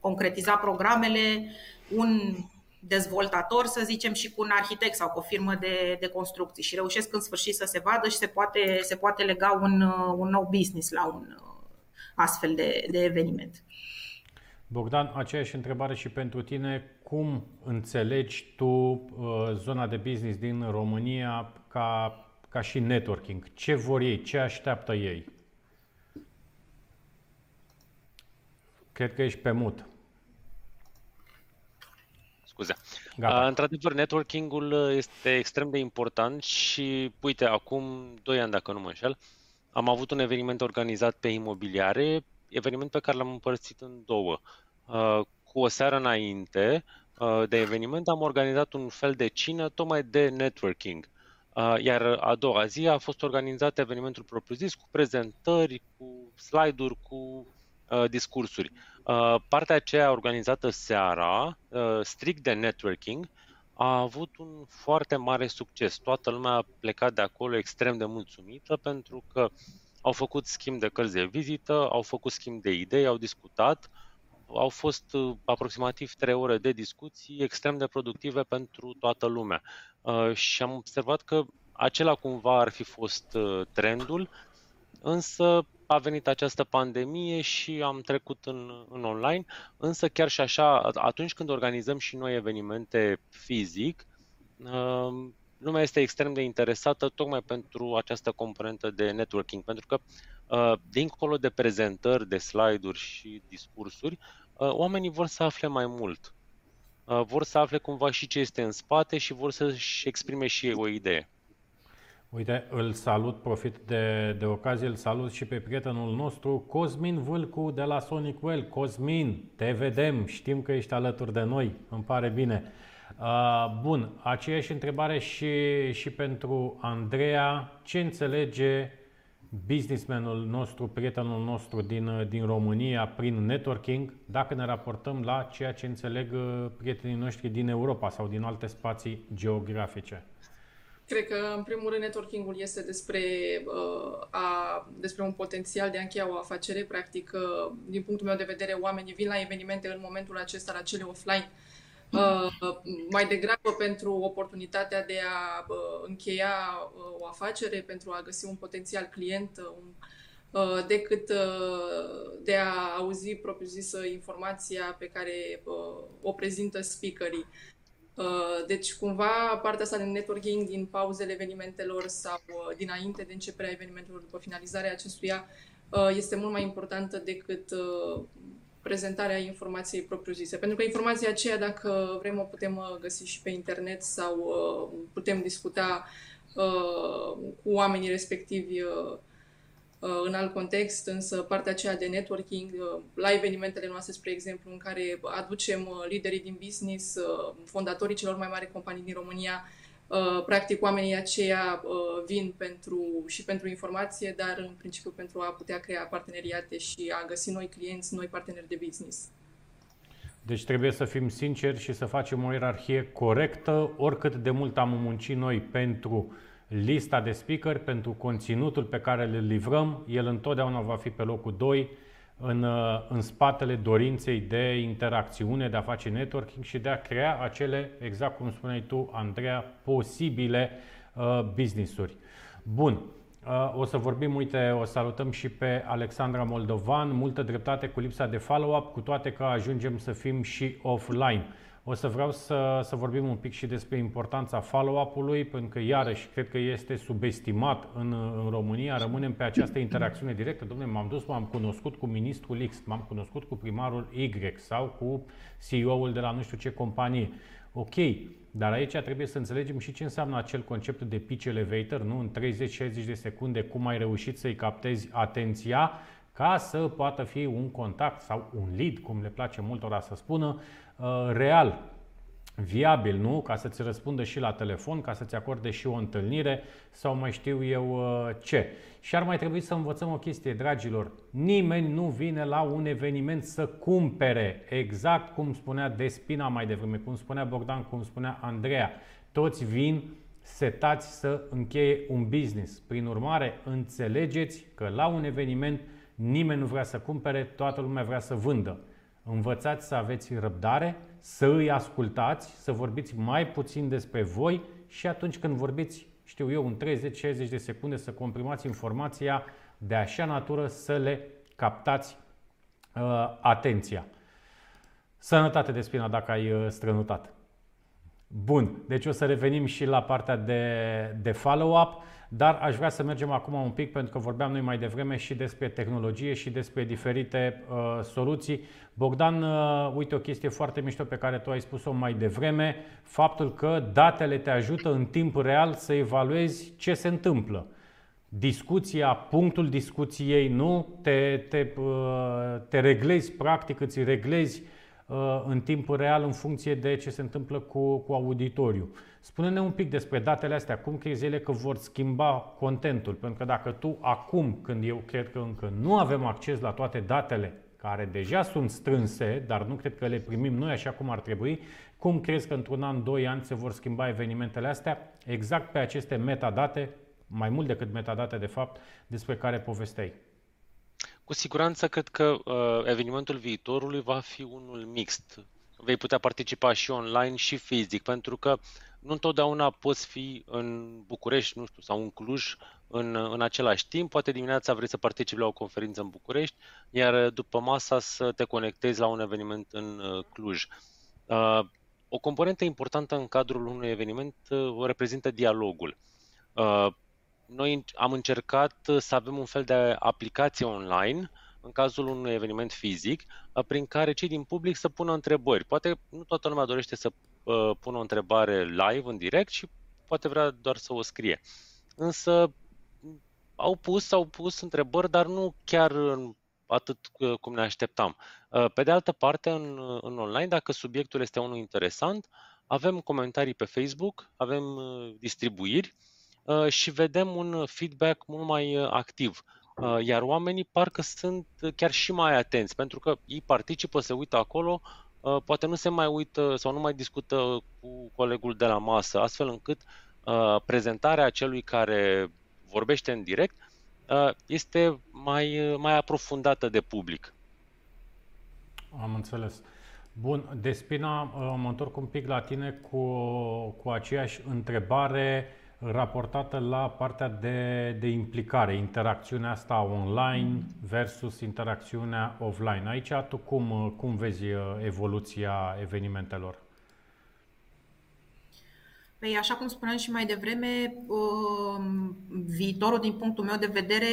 concretiza programele un dezvoltator, să zicem, și cu un arhitect sau cu o firmă de, de construcții și reușesc în sfârșit să se vadă și se poate, se poate lega un, un nou business la un astfel de, de eveniment. Bogdan, aceeași întrebare și pentru tine. Cum înțelegi tu uh, zona de business din România ca, ca și networking? Ce vor ei? Ce așteaptă ei? Cred că ești pe mut scuze. Uh, într-adevăr, networking-ul uh, este extrem de important și, uite, acum 2 ani, dacă nu mă înșel, am avut un eveniment organizat pe imobiliare, eveniment pe care l-am împărțit în două. Uh, cu o seară înainte uh, de eveniment am organizat un fel de cină tocmai de networking. Uh, iar a doua zi a fost organizat evenimentul propriu-zis cu prezentări, cu slide-uri, cu uh, discursuri. Uh, partea aceea organizată seara, uh, strict de networking, a avut un foarte mare succes. Toată lumea a plecat de acolo extrem de mulțumită pentru că au făcut schimb de cărți de vizită, au făcut schimb de idei, au discutat, au fost uh, aproximativ 3 ore de discuții extrem de productive pentru toată lumea. Și am observat că acela cumva ar fi fost trendul, însă a venit această pandemie și am trecut în, în online, însă chiar și așa, atunci când organizăm și noi evenimente fizic, um, lumea este extrem de interesată tocmai pentru această componentă de networking, pentru că uh, dincolo de prezentări, de slide-uri și discursuri, uh, oamenii vor să afle mai mult. Uh, vor să afle cumva și ce este în spate și vor să-și exprime și ei o idee. Uite, îl salut, profit de, de ocazie, îl salut și pe prietenul nostru, Cosmin Vâlcu de la Sonic Well. Cosmin, te vedem, știm că ești alături de noi, îmi pare bine. Uh, bun, aceeași întrebare și, și pentru Andreea. Ce înțelege businessmanul nostru, prietenul nostru din, din România prin networking, dacă ne raportăm la ceea ce înțeleg uh, prietenii noștri din Europa sau din alte spații geografice? Cred că, în primul rând, networking-ul este despre, uh, a, despre un potențial de a încheia o afacere. Practic, uh, din punctul meu de vedere, oamenii vin la evenimente în momentul acesta, la cele offline, uh, mai degrabă pentru oportunitatea de a uh, încheia uh, o afacere, pentru a găsi un potențial client, uh, un, uh, decât uh, de a auzi propriu-zisă informația pe care uh, o prezintă speakerii. Deci, cumva, partea asta de networking din pauzele evenimentelor sau dinainte de începerea evenimentelor, după finalizarea acestuia, este mult mai importantă decât prezentarea informației propriu-zise. Pentru că informația aceea, dacă vrem, o putem găsi și pe internet sau putem discuta cu oamenii respectivi Uh, în alt context, însă partea aceea de networking, uh, la evenimentele noastre, spre exemplu, în care aducem uh, liderii din business, fondatorii celor mai mari companii din România, practic oamenii aceia vin pentru, și pentru informație, dar în principiu pentru a putea crea parteneriate și a găsi noi clienți, noi parteneri de business. Deci trebuie să fim sinceri și să facem o ierarhie corectă, oricât de mult am muncit noi pentru uh, lista de speaker pentru conținutul pe care le livrăm, el întotdeauna va fi pe locul 2 în, în spatele dorinței de interacțiune, de a face networking și de a crea acele, exact cum spuneai tu, Andreea, posibile uh, business-uri. Bun, uh, o să vorbim, uite, o salutăm și pe Alexandra Moldovan, multă dreptate cu lipsa de follow-up, cu toate că ajungem să fim și offline. O să vreau să, să vorbim un pic și despre importanța follow-up-ului, pentru că, iarăși, cred că este subestimat în, în România. Rămânem pe această interacțiune directă. Domnule, m-am dus, m-am cunoscut cu ministrul X, m-am cunoscut cu primarul Y sau cu CEO-ul de la nu știu ce companie. Ok, dar aici trebuie să înțelegem și ce înseamnă acel concept de pitch elevator, nu? În 30-60 de secunde, cum ai reușit să-i captezi atenția ca să poată fi un contact sau un lead, cum le place multora să spună, Uh, real, viabil, nu? Ca să-ți răspundă și la telefon, ca să-ți acorde și o întâlnire sau mai știu eu uh, ce. Și ar mai trebui să învățăm o chestie, dragilor. Nimeni nu vine la un eveniment să cumpere, exact cum spunea Despina mai devreme, cum spunea Bogdan, cum spunea Andreea. Toți vin setați să încheie un business. Prin urmare, înțelegeți că la un eveniment nimeni nu vrea să cumpere, toată lumea vrea să vândă. Învățați să aveți răbdare, să îi ascultați, să vorbiți mai puțin despre voi și atunci când vorbiți, știu eu, în 30-60 de secunde să comprimați informația de așa natură să le captați uh, atenția. Sănătate de spina dacă ai uh, strănutat. Bun, deci o să revenim și la partea de, de follow-up. Dar aș vrea să mergem acum un pic, pentru că vorbeam noi mai devreme și despre tehnologie și despre diferite uh, soluții. Bogdan, uh, uite o chestie foarte mișto pe care tu ai spus-o mai devreme, faptul că datele te ajută în timp real să evaluezi ce se întâmplă. Discuția, punctul discuției, nu? Te, te, uh, te reglezi, practic îți reglezi uh, în timp real în funcție de ce se întâmplă cu, cu auditoriu. Spune-ne un pic despre datele astea, cum crezi ele că vor schimba contentul? Pentru că dacă tu acum, când eu cred că încă nu avem acces la toate datele care deja sunt strânse, dar nu cred că le primim noi așa cum ar trebui, cum crezi că într-un an, doi ani se vor schimba evenimentele astea exact pe aceste metadate, mai mult decât metadate de fapt, despre care povesteai? Cu siguranță cred că uh, evenimentul viitorului va fi unul mixt. Vei putea participa și online și fizic, pentru că nu întotdeauna poți fi în București, nu știu, sau în Cluj în, în același timp. Poate dimineața vrei să participi la o conferință în București, iar după masa să te conectezi la un eveniment în uh, Cluj. Uh, o componentă importantă în cadrul unui eveniment uh, o reprezintă dialogul. Noi am încercat să avem un fel de aplicație online în cazul unui eveniment fizic, prin care cei din public să pună întrebări. Poate nu toată lumea dorește să uh, pună o întrebare live, în direct, și poate vrea doar să o scrie. Însă au pus, au pus întrebări, dar nu chiar atât uh, cum ne așteptam. Uh, pe de altă parte, în, în online, dacă subiectul este unul interesant, avem comentarii pe Facebook, avem distribuiri și vedem un feedback mult mai activ. Uh, iar oamenii parcă sunt chiar și mai atenți, pentru că ei participă, se uită acolo, uh, poate nu se mai uită sau nu mai discută cu colegul de la masă, astfel încât uh, prezentarea celui care vorbește în direct este mai, mai aprofundată de public. Am înțeles. Bun, Despina, mă întorc un pic la tine cu, cu aceeași întrebare raportată la partea de, de implicare, interacțiunea asta online versus interacțiunea offline. Aici tu cum, cum vezi uh, evoluția evenimentelor? Păi, așa cum spuneam și mai devreme, um, viitorul, din punctul meu de vedere,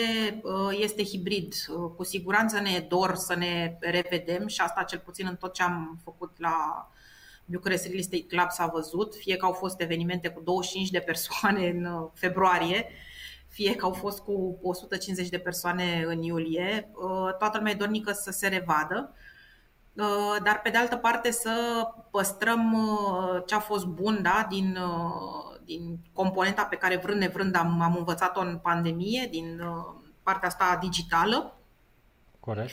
uh, este hibrid. Uh, cu siguranță ne e dor să ne revedem și asta cel puțin în tot ce am făcut la Bucharest Real Estate Club s-a văzut, fie că au fost evenimente cu 25 de persoane în uh, februarie, fie că au fost cu 150 de persoane în iulie, toată lumea e dornică să se revadă. Uh, dar pe de altă parte să păstrăm uh, ce a fost bun da, din, uh, din componenta pe care vrând nevrând am, am învățat-o în pandemie, din partea asta digitală. Corect.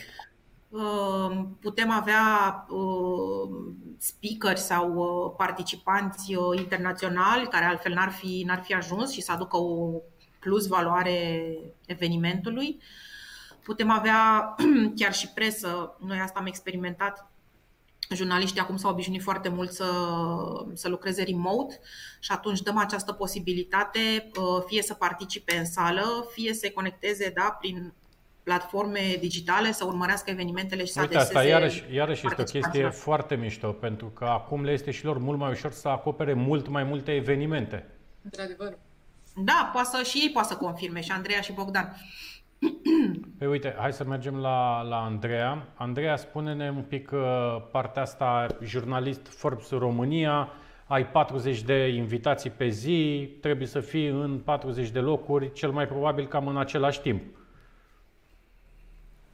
Putem avea speakeri sau participanți internaționali care altfel n-ar fi, n-ar fi ajuns și să aducă o plus valoare evenimentului. Putem avea *clears throat* chiar și presă, noi asta am experimentat, jurnaliștii acum s-au obișnuit foarte mult să, să lucreze remote și atunci dăm această posibilitate uh, fie să participe în sală, fie să se conecteze da, prin platforme digitale, să urmărească evenimentele și să Uite, asta iarăși, iarăși este o chestie foarte mișto, pentru că acum le este și lor mult mai ușor să acopere mult mai multe evenimente. Într-adevăr. Da, poate să, și ei poate să confirme, și Andreea și Bogdan. Păi uite, hai să mergem la, la Andreea. Andreea, spune-ne un pic uh, partea asta, jurnalist Forbes România, ai 40 de invitații pe zi, trebuie să fii în 40 de locuri, cel mai probabil cam în același timp.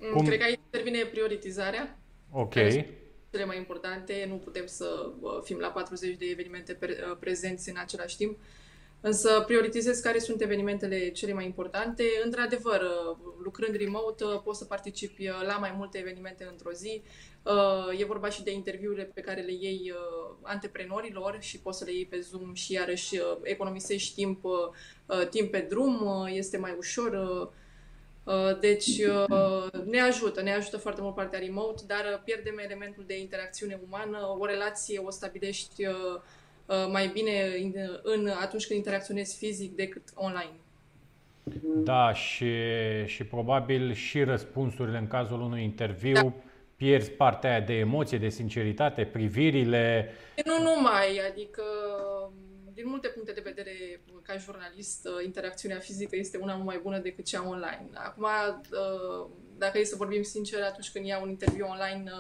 Mm, Cum? Cred că aici intervine prioritizarea. Ok. Cele mai importante, nu putem să uh, fim la 40 de evenimente uh, prezenți în același timp. Însă prioritizez care sunt evenimentele cele mai importante. Într-adevăr, lucrând remote, poți să participi la mai multe evenimente într-o zi. E vorba și de interviurile pe care le iei antreprenorilor și poți să le iei pe Zoom și iarăși economisești timp, timp pe drum, este mai ușor. Deci ne ajută, ne ajută foarte mult partea remote, dar pierdem elementul de interacțiune umană, o relație o stabilești Uh, mai bine în, atunci când interacționezi fizic decât online. Da, și, și probabil și răspunsurile în cazul unui interviu da. pierzi partea aia de emoție, de sinceritate, privirile. Nu numai, adică din multe puncte de vedere, ca jurnalist, uh, interacțiunea fizică este una mult mai bună decât cea online. Acum, uh, dacă e să vorbim sincer, atunci când ia un interviu online,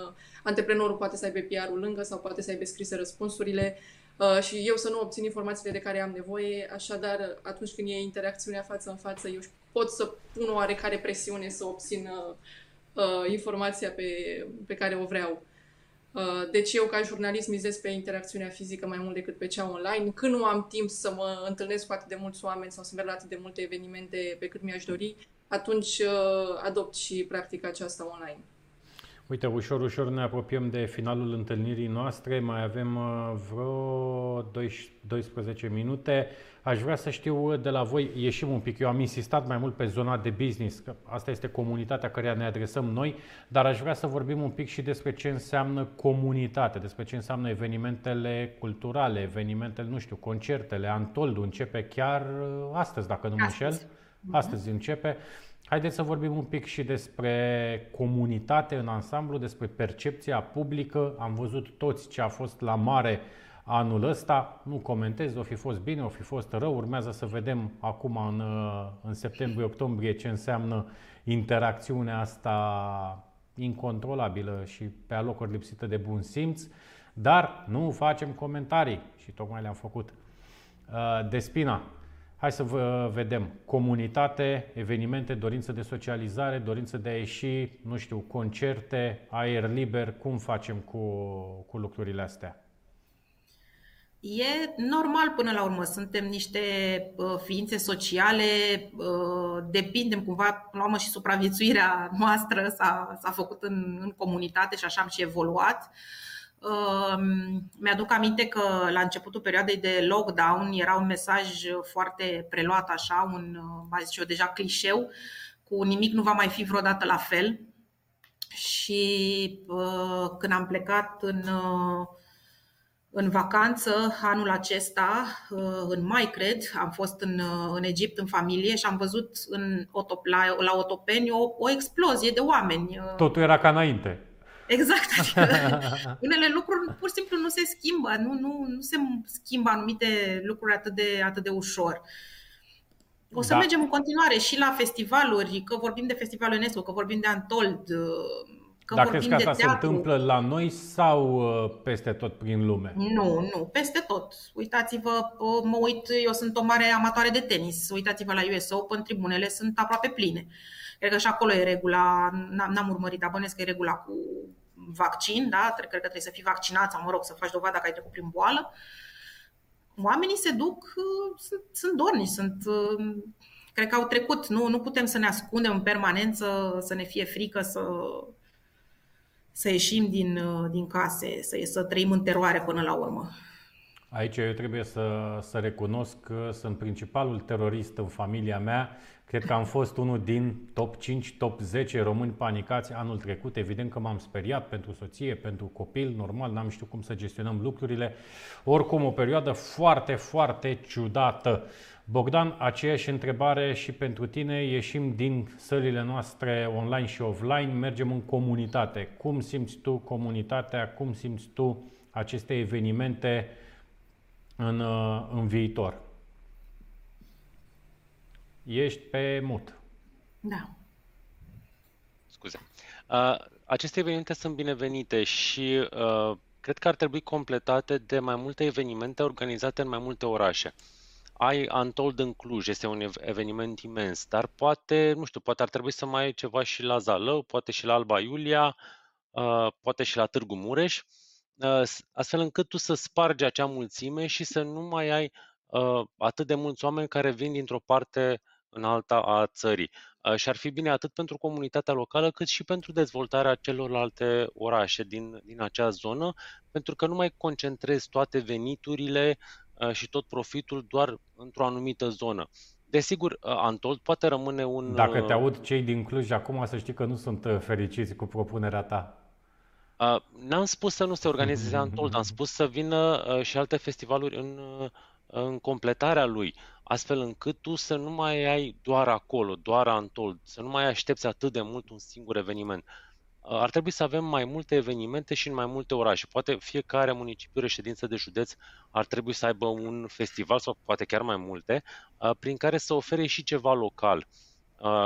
antreprenorul poate să aibă PR-ul lângă sau poate să aibă scrise răspunsurile, Uh, și eu să nu obțin informațiile de care am nevoie, așadar atunci când e interacțiunea față în față, eu pot să pun o oarecare presiune să obțin uh, uh, informația pe, pe care o vreau. Uh, deci eu ca jurnalist mizez pe interacțiunea fizică mai mult decât pe cea online. Când nu am timp să mă întâlnesc cu atât de mulți oameni sau să merg la atât de multe evenimente pe cât mi-aș dori, atunci uh, adopt și practica aceasta online. Uite, ușor, ușor ne apropiem de finalul întâlnirii noastre. Mai avem uh, vreo 12 minute. Aș vrea să știu de la voi, ieșim un pic, eu am insistat mai mult pe zona de business, că asta este comunitatea care ne adresăm noi, dar aș vrea să vorbim un pic și despre ce înseamnă comunitate, despre ce înseamnă evenimentele culturale, evenimentele, nu știu, concertele. Antoldu începe chiar uh, astăzi, dacă nu mă înșel. Astăzi începe. Haideți să vorbim un pic și despre comunitate în ansamblu, despre percepția publică. Am văzut toți ce a fost la mare anul ăsta. Nu comentez, o fi fost bine, o fi fost rău. Urmează să vedem acum în, în septembrie-octombrie ce înseamnă interacțiunea asta incontrolabilă și pe alocuri lipsită de bun simț. Dar nu facem comentarii și tocmai le-am făcut. Uh, Despina, Hai să vă vedem. Comunitate, evenimente, dorință de socializare, dorință de a ieși, nu știu, concerte, aer liber. Cum facem cu, cu lucrurile astea? E normal până la urmă. Suntem niște uh, ființe sociale, uh, depindem cumva, la urmă și supraviețuirea noastră s-a, s-a făcut în, în comunitate și așa am și evoluat. Uh, mi-aduc aminte că la începutul perioadei de lockdown era un mesaj foarte preluat așa, un, mai zic eu, deja clișeu, cu nimic nu va mai fi vreodată la fel. Și uh, când am plecat în, uh, în vacanță anul acesta, uh, în mai cred, am fost în, în Egipt în familie și am văzut în, la, la Otopeni o, o explozie de oameni. Totul era ca înainte. Exact. *laughs* *laughs* Unele lucruri pur și simplu nu se schimbă, nu, nu, nu se schimbă anumite lucruri atât de, atât de ușor. O să da. mergem în continuare și la festivaluri, că vorbim de festivalul UNESCO, că vorbim de Antold, că Dar crezi că asta se întâmplă la noi sau uh, peste tot prin lume? Nu, nu, peste tot. Uitați-vă, mă uit, eu sunt o mare amatoare de tenis. Uitați-vă la US Open, tribunele sunt aproape pline. Cred că și acolo e regula, n-am urmărit, dar bănesc că e regula cu vaccin, da? Cred că trebuie să fii vaccinat sau, mă rog, să faci dovada că ai trecut prin boală. Oamenii se duc, uh, sunt, sunt dorni, sunt, uh, cred că au trecut. Nu, nu putem să ne ascundem în permanență, să ne fie frică, să, să ieșim din, uh, din case, să, să trăim în teroare până la urmă. Aici eu trebuie să, să recunosc că sunt principalul terorist în familia mea. Cred că am fost unul din top 5, top 10 români panicați anul trecut. Evident că m-am speriat pentru soție, pentru copil, normal, n-am știut cum să gestionăm lucrurile. Oricum, o perioadă foarte, foarte ciudată. Bogdan, aceeași întrebare și pentru tine. Ieșim din sălile noastre online și offline, mergem în comunitate. Cum simți tu comunitatea? Cum simți tu aceste evenimente în, uh, în viitor? Ești pe mut. Da. Scuze. Uh, aceste evenimente sunt binevenite și uh, cred că ar trebui completate de mai multe evenimente organizate în mai multe orașe. Uh, ai Untold în Cluj, este un eveniment imens, dar poate, nu știu, poate ar trebui să mai ai ceva și la Zalău, poate și la Alba Iulia, uh, poate și la Târgu Mureș, uh, astfel încât tu să spargi acea mulțime și să nu mai ai uh, atât de mulți oameni care vin dintr-o parte în alta a țării. Și ar fi bine atât pentru comunitatea locală, cât și pentru dezvoltarea celorlalte orașe din, din acea zonă, pentru că nu mai concentrezi toate veniturile Uh, și tot profitul doar într-o anumită zonă. Desigur, uh, Antold poate rămâne un... Dacă te uh, aud cei din Cluj acum, să știi că nu sunt fericiți cu propunerea ta. N-am spus să nu se organizeze Antold, am spus să vină și alte festivaluri în, în completarea lui, astfel încât tu să nu mai ai doar acolo, doar Antold, să nu mai aștepți atât de mult un singur eveniment ar trebui să avem mai multe evenimente și în mai multe orașe. Poate fiecare municipiu, reședință de județ, ar trebui să aibă un festival sau poate chiar mai multe, prin care să ofere și ceva local.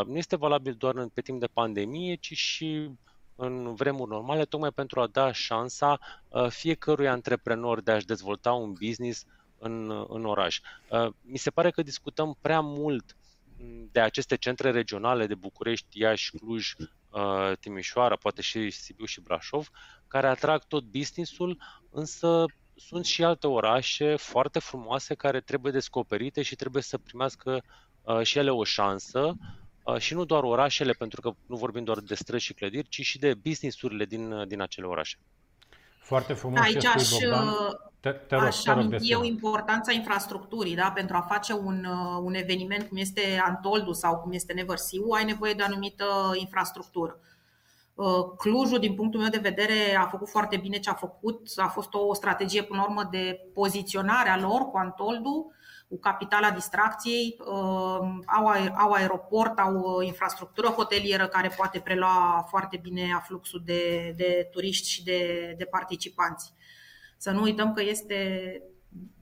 Nu este valabil doar pe timp de pandemie, ci și în vremuri normale, tocmai pentru a da șansa fiecărui antreprenor de a-și dezvolta un business în, în oraș. Mi se pare că discutăm prea mult de aceste centre regionale de București, Iași, Cluj, Uh, Timișoara, poate și Sibiu și Brașov, care atrag tot businessul, însă sunt și alte orașe foarte frumoase care trebuie descoperite și trebuie să primească uh, și ele o șansă uh, și nu doar orașele, pentru că nu vorbim doar de străzi și clădiri, ci și de businessurile din, din acele orașe. Foarte frumos Aici ce spui, Bogdan. Te, te rog, aș aminti eu importanța infrastructurii. Da? Pentru a face un, uh, un eveniment cum este Antoldu sau cum este Neversiu, ai nevoie de anumită infrastructură. Uh, Clujul, din punctul meu de vedere, a făcut foarte bine ce a făcut. A fost o strategie, până la urmă, de poziționare a lor cu Antoldu cu capitala distracției, uh, au, au aeroport, au uh, infrastructură hotelieră care poate prelua foarte bine afluxul de, de turiști și de, de participanți. Să nu uităm că este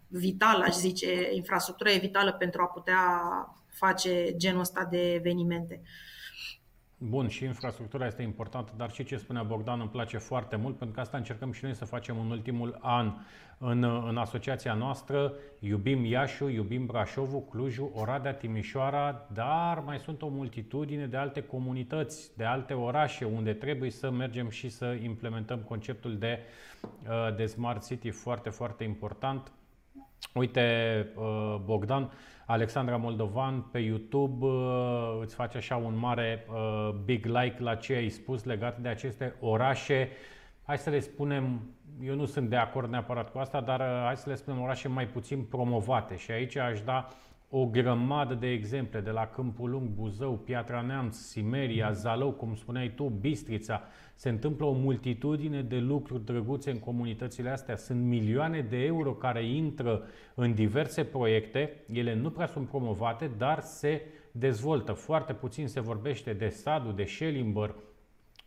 vital, aș zice, infrastructura e vitală pentru a putea face genul ăsta de evenimente. Bun, și infrastructura este importantă, dar și ce spunea Bogdan îmi place foarte mult, pentru că asta încercăm și noi să facem în ultimul an în, în asociația noastră. Iubim Iașu, iubim Brașovul, Clujul, Oradea, Timișoara, dar mai sunt o multitudine de alte comunități, de alte orașe unde trebuie să mergem și să implementăm conceptul de, uh, de Smart City foarte, foarte important. Uite, uh, Bogdan, Alexandra Moldovan pe YouTube uh, îți face așa un mare uh, big like la ce ai spus legat de aceste orașe. Hai să le spunem, eu nu sunt de acord neapărat cu asta, dar hai să le spunem orașe mai puțin promovate și aici aș da o grămadă de exemple de la Câmpul Lung, Buzău, Piatra Neamț, Simeria, Zalău, cum spuneai tu, Bistrița. Se întâmplă o multitudine de lucruri drăguțe în comunitățile astea. Sunt milioane de euro care intră în diverse proiecte. Ele nu prea sunt promovate, dar se dezvoltă. Foarte puțin se vorbește de Sadu, de Schellimber,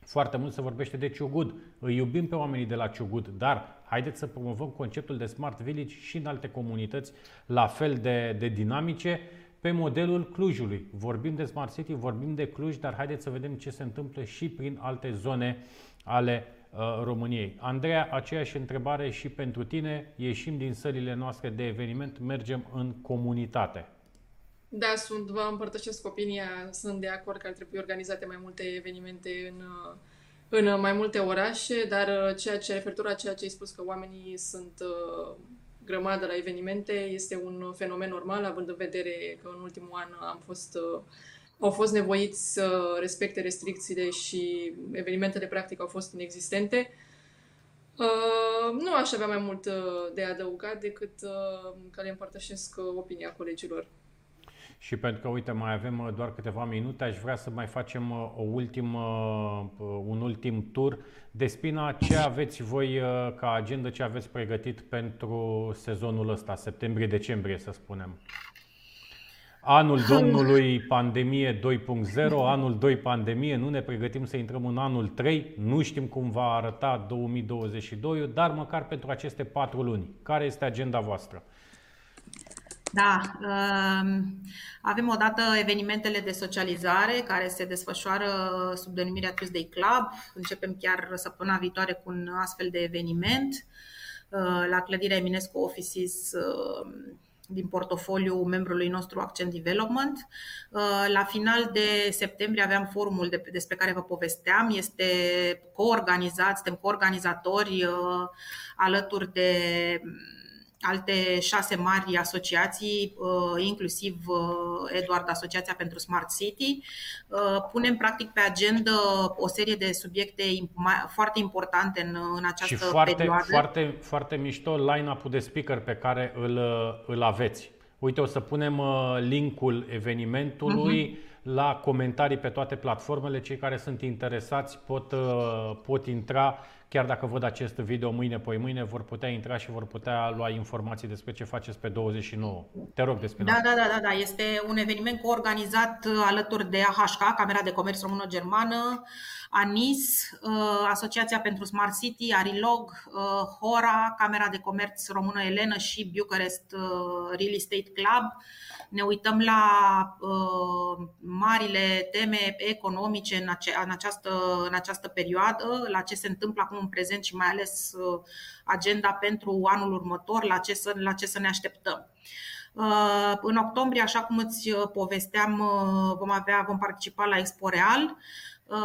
Foarte mult se vorbește de Ciugud. Îi iubim pe oamenii de la Ciugud, dar haideți să promovăm conceptul de Smart Village și în alte comunități la fel de, de dinamice pe modelul Clujului. Vorbim de Smart City, vorbim de Cluj, dar haideți să vedem ce se întâmplă și prin alte zone ale uh, României. Andreea, aceeași întrebare și pentru tine. Ieșim din sălile noastre de eveniment, mergem în comunitate. Da, sunt, vă împărtășesc opinia, sunt de acord că ar trebui organizate mai multe evenimente în, în mai multe orașe, dar ceea ce referitor la ceea ce ai spus că oamenii sunt uh, grămadă la evenimente este un fenomen normal, având în vedere că în ultimul an am fost, uh, au fost nevoiți să respecte restricțiile și evenimentele practic au fost inexistente. Uh, nu aș avea mai mult uh, de adăugat decât uh, că le împărtășesc uh, opinia colegilor. Și pentru că, uite, mai avem uh, doar câteva minute, aș vrea să mai facem uh, o ultimă, uh, un ultim tur. Despina, ce aveți voi ca agenda, ce aveți pregătit pentru sezonul ăsta, septembrie-decembrie, să spunem? Anul Domnului pandemie 2.0, anul 2 pandemie, nu ne pregătim să intrăm în anul 3, nu știm cum va arăta 2022, dar măcar pentru aceste patru luni. Care este agenda voastră? Da, um, avem odată evenimentele de socializare care se desfășoară sub denumirea Tuesday Club. Începem chiar săptămâna viitoare cu un astfel de eveniment uh, la clădirea Eminescu Offices uh, din portofoliu membrului nostru Accent Development. Uh, la final de septembrie aveam forumul despre care vă povesteam. Este coorganizat, suntem coorganizatori alături de alte șase mari asociații, uh, inclusiv uh, Eduard, Asociația pentru Smart City. Uh, punem practic pe agenda o serie de subiecte foarte importante în, în această și foarte, perioadă. Foarte, foarte mișto line-up-ul de speaker pe care îl, îl aveți. Uite, o să punem linkul evenimentului uh-huh. La comentarii pe toate platformele. Cei care sunt interesați pot, pot intra chiar dacă văd acest video mâine, poi mâine, vor putea intra și vor putea lua informații despre ce faceți pe 29. Te rog despre Da, da, da, da, da. Este un eveniment coorganizat uh, alături de AHK, Camera de Comerț Română-Germană, ANIS, uh, Asociația pentru Smart City, Arilog, uh, Hora, Camera de Comerț Română Elenă și Bucharest Real Estate Club ne uităm la uh, marile teme economice în, ace- în, această, în această perioadă, la ce se întâmplă acum în prezent și mai ales uh, agenda pentru anul următor, la ce să, la ce să ne așteptăm. Uh, în octombrie, așa cum îți uh, povesteam, uh, vom, avea, vom participa la Expo Real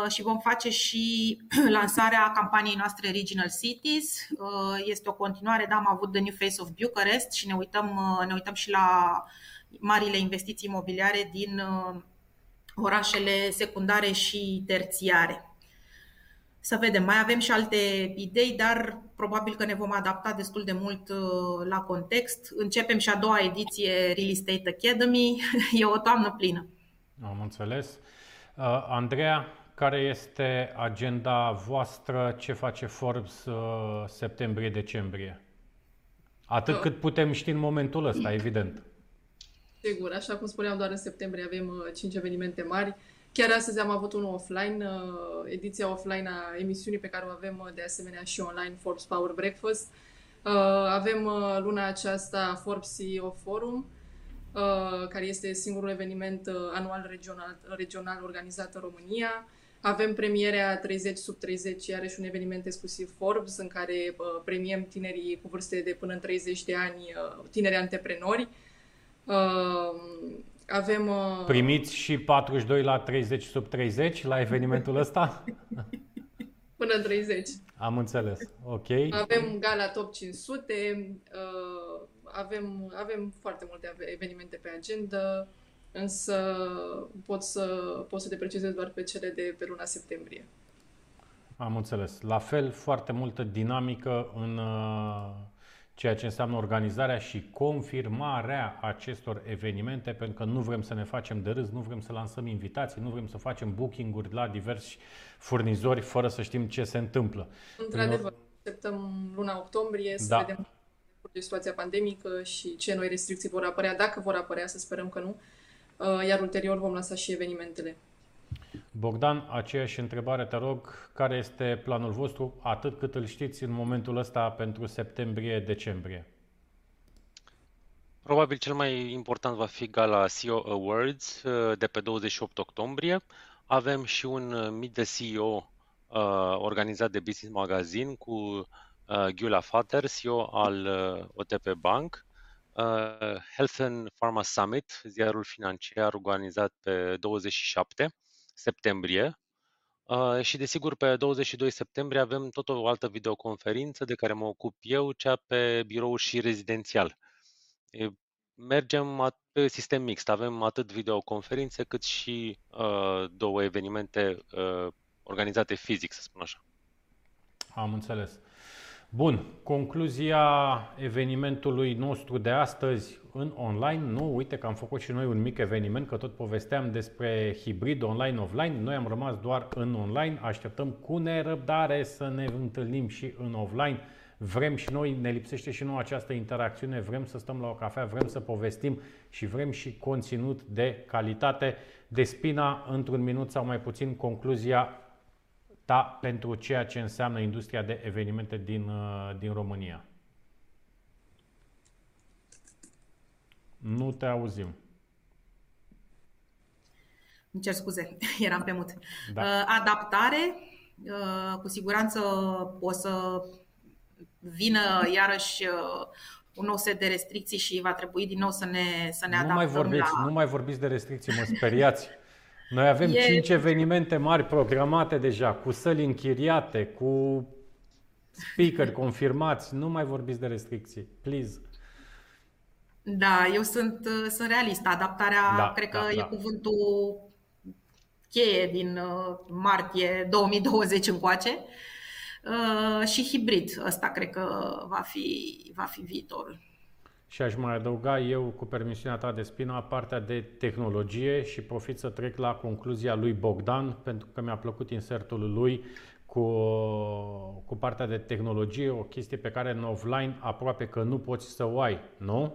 și vom face și *clears throat* lansarea campaniei noastre Regional Cities. Este o continuare, da, am avut The New Face of Bucharest și ne uităm, ne uităm și la marile investiții imobiliare din uh, orașele secundare și terțiare. Să vedem, mai avem și alte idei, dar probabil că ne vom adapta destul de mult uh, la context. Începem și a doua ediție Real Estate Academy, *laughs* e o toamnă plină. Am înțeles. Uh, Andreea, care este agenda voastră? Ce face Forbes septembrie-decembrie? Atât cât putem ști în momentul ăsta, *laughs* evident. Sigur, așa cum spuneam, doar în septembrie avem uh, 5 evenimente mari. Chiar astăzi am avut unul offline, uh, ediția offline a emisiunii pe care o avem uh, de asemenea și online, Forbes Power Breakfast. Uh, avem uh, luna aceasta Forbes CEO Forum, uh, care este singurul eveniment uh, anual regional, regional organizat în România. Avem premierea 30 sub 30, iarăși un eveniment exclusiv Forbes, în care uh, premiem tinerii cu vârste de până în 30 de ani, uh, tineri antreprenori. Uh, avem... Uh... Primiți și 42 la 30 sub 30 la evenimentul ăsta? *laughs* Până în 30. Am înțeles. Ok. Avem gala top 500, uh, avem, avem foarte multe evenimente pe agenda, însă pot să, pot să te precizez doar pe cele de pe luna septembrie. Am înțeles. La fel, foarte multă dinamică în uh, ceea ce înseamnă organizarea și confirmarea acestor evenimente, pentru că nu vrem să ne facem de râs, nu vrem să lansăm invitații, nu vrem să facem booking-uri la diversi furnizori fără să știm ce se întâmplă. Într-adevăr, așteptăm luna octombrie să da. vedem de situația pandemică și ce noi restricții vor apărea, dacă vor apărea, să sperăm că nu, uh, iar ulterior vom lansa și evenimentele. Bogdan, aceeași întrebare, te rog, care este planul vostru, atât cât îl știți în momentul ăsta pentru septembrie-decembrie? Probabil cel mai important va fi gala CEO Awards uh, de pe 28 octombrie. Avem și un uh, Meet the CEO uh, organizat de Business Magazine cu uh, Gyula Fater, CEO al uh, OTP Bank, uh, Health and Pharma Summit, ziarul financiar organizat pe 27 septembrie. Uh, și desigur pe 22 septembrie avem tot o altă videoconferință de care mă ocup eu, cea pe birou și rezidențial. Mergem pe sistem mixt, avem atât videoconferințe cât și uh, două evenimente uh, organizate fizic, să spun așa. Am înțeles. Bun, concluzia evenimentului nostru de astăzi în online, nu, uite că am făcut și noi un mic eveniment, că tot povesteam despre hibrid online-offline, noi am rămas doar în online, așteptăm cu nerăbdare să ne întâlnim și în offline, vrem și noi, ne lipsește și nouă această interacțiune, vrem să stăm la o cafea, vrem să povestim și vrem și conținut de calitate. De spina, într-un minut sau mai puțin, concluzia ta pentru ceea ce înseamnă industria de evenimente din, uh, din România. Nu te auzim. Îmi cer scuze, *laughs* eram pe mut. Da. Uh, adaptare, uh, cu siguranță o să vină iarăși un nou set de restricții și va trebui din nou să ne, să ne nu adaptăm mai vorbiți, la... Nu mai vorbiți de restricții, mă speriați. *laughs* Noi avem e... cinci evenimente mari programate deja, cu săli închiriate, cu speaker *laughs* confirmați. Nu mai vorbiți de restricții, please. Da, eu sunt, sunt realistă. Adaptarea, da, cred că da, e da. cuvântul cheie din uh, martie 2020 încoace. Uh, și hibrid, ăsta cred că va fi, va fi viitorul. Și aș mai adăuga eu, cu permisiunea ta de spina, partea de tehnologie și profit să trec la concluzia lui Bogdan, pentru că mi-a plăcut insertul lui cu, cu partea de tehnologie, o chestie pe care în offline aproape că nu poți să o ai, nu?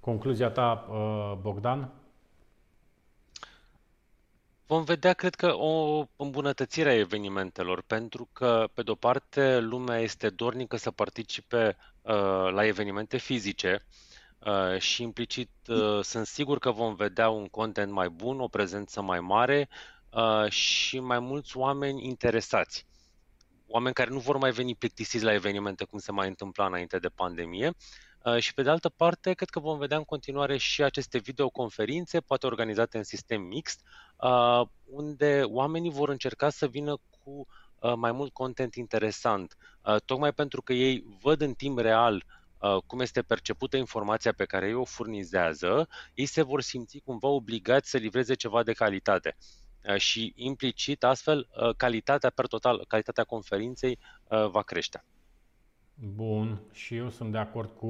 Concluzia ta, uh, Bogdan? Vom vedea, cred că, o îmbunătățire a evenimentelor, pentru că, pe de-o parte, lumea este dornică să participe uh, la evenimente fizice uh, și, implicit, uh, sunt sigur că vom vedea un content mai bun, o prezență mai mare uh, și mai mulți oameni interesați. Oameni care nu vor mai veni plictisiți la evenimente, cum se mai întâmpla înainte de pandemie, Uh, și pe de altă parte, cred că vom vedea în continuare și aceste videoconferințe, poate organizate în sistem mixt, uh, unde oamenii vor încerca să vină cu uh, mai mult content interesant, tocmai pentru că ei văd în timp real cum este percepută informația pe care ei o furnizează, ei se vor simți cumva obligați să livreze ceva de calitate și implicit astfel calitatea per total, calitatea conferinței va crește. Bun, și eu sunt de acord cu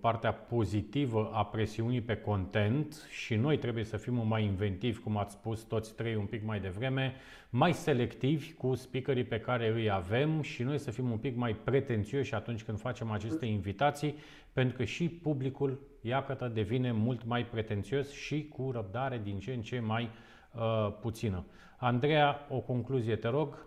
partea pozitivă a presiunii pe content și noi trebuie să fim mai inventivi, cum ați spus toți trei un pic mai devreme, mai selectivi cu speakerii pe care îi avem și noi să fim un pic mai pretențioși atunci când facem aceste invitații, pentru că și publicul, iată, devine mult mai pretențios și cu răbdare din ce în ce mai uh, puțină. Andreea, o concluzie, te rog.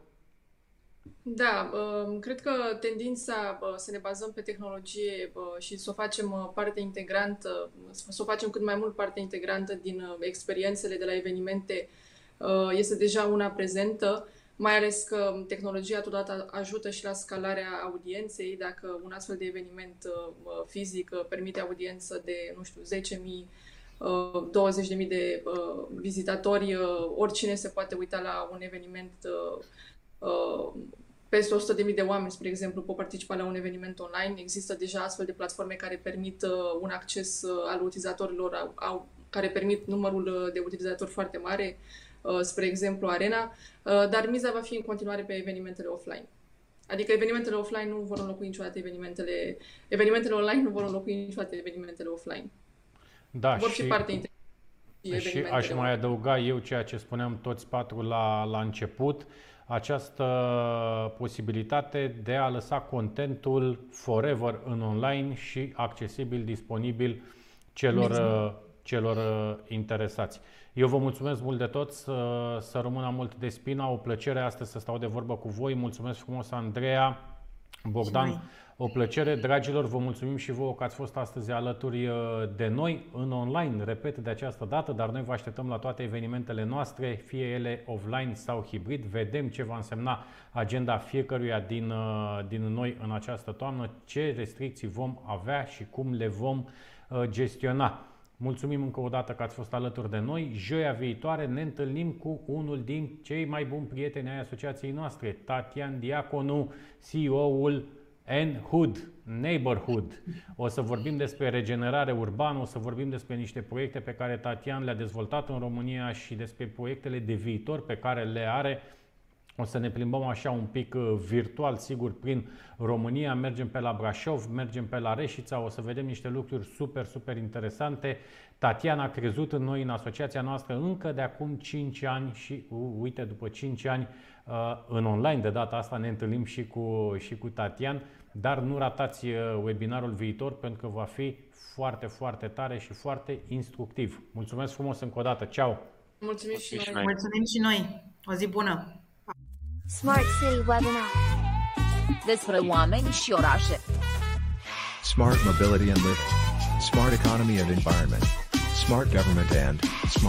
Da, um, cred că tendința să ne bazăm pe tehnologie și să o facem uh, parte integrantă, să o facem cât mai mult parte integrantă din uh, experiențele de la evenimente uh, este deja una prezentă, mai ales că tehnologia totodată ajută și la scalarea audienței. Dacă un astfel de eveniment fizic permite audiență de, nu știu, 10.000 20.000 de vizitatori, oricine se poate uita la un eveniment Uh, peste 100.000 de oameni, spre exemplu, pot participa la un eveniment online. Există deja astfel de platforme care permit uh, un acces uh, al utilizatorilor, au, au, care permit numărul de utilizatori foarte mare, spre exemplu Arena, dar miza va fi în continuare pe evenimentele offline. Adică evenimentele offline nu vor înlocui niciodată evenimentele... Evenimentele online nu vor înlocui niciodată evenimentele offline. Da, vor și, fi parte integrată. Și aș mai adăuga eu ceea ce spuneam toți patru la, la început această posibilitate de a lăsa contentul forever în online și accesibil, disponibil celor, celor interesați. Eu vă mulțumesc mult de tot, să, să rămână mult de spina, o plăcere astăzi să stau de vorbă cu voi. Mulțumesc frumos, Andreea, Bogdan. O plăcere, dragilor, vă mulțumim și vouă că ați fost astăzi alături uh, de noi în online, repet de această dată, dar noi vă așteptăm la toate evenimentele noastre, fie ele offline sau hibrid. Vedem ce va însemna agenda fiecăruia din, uh, din noi în această toamnă, ce restricții vom avea și cum le vom uh, gestiona. Mulțumim încă o dată că ați fost alături de noi. Joia viitoare ne întâlnim cu unul din cei mai buni prieteni ai asociației noastre, Tatian Diaconu, CEO-ul N-Hood, Neighborhood. O să vorbim despre regenerare urbană, o să vorbim despre niște proiecte pe care Tatian le-a dezvoltat în România și despre proiectele de viitor pe care le are. O să ne plimbăm așa un pic uh, virtual, sigur, prin România, mergem pe la Brașov, mergem pe la Reșița, o să vedem niște lucruri super, super interesante. Tatiana a crezut în noi, în asociația noastră, încă de acum 5 ani și, uite, după 5 ani, uh, în online. De data asta ne întâlnim și cu, și cu Tatian, dar nu ratați uh, webinarul viitor pentru că va fi foarte, foarte tare și foarte instructiv. Mulțumesc frumos încă o dată, ceau! Mulțumim și noi! Mulțumim și noi! O zi bună! Smart City Webinar Despre oameni și orașe Smart Mobility and Living Smart Economy and Environment Smart Government and Smart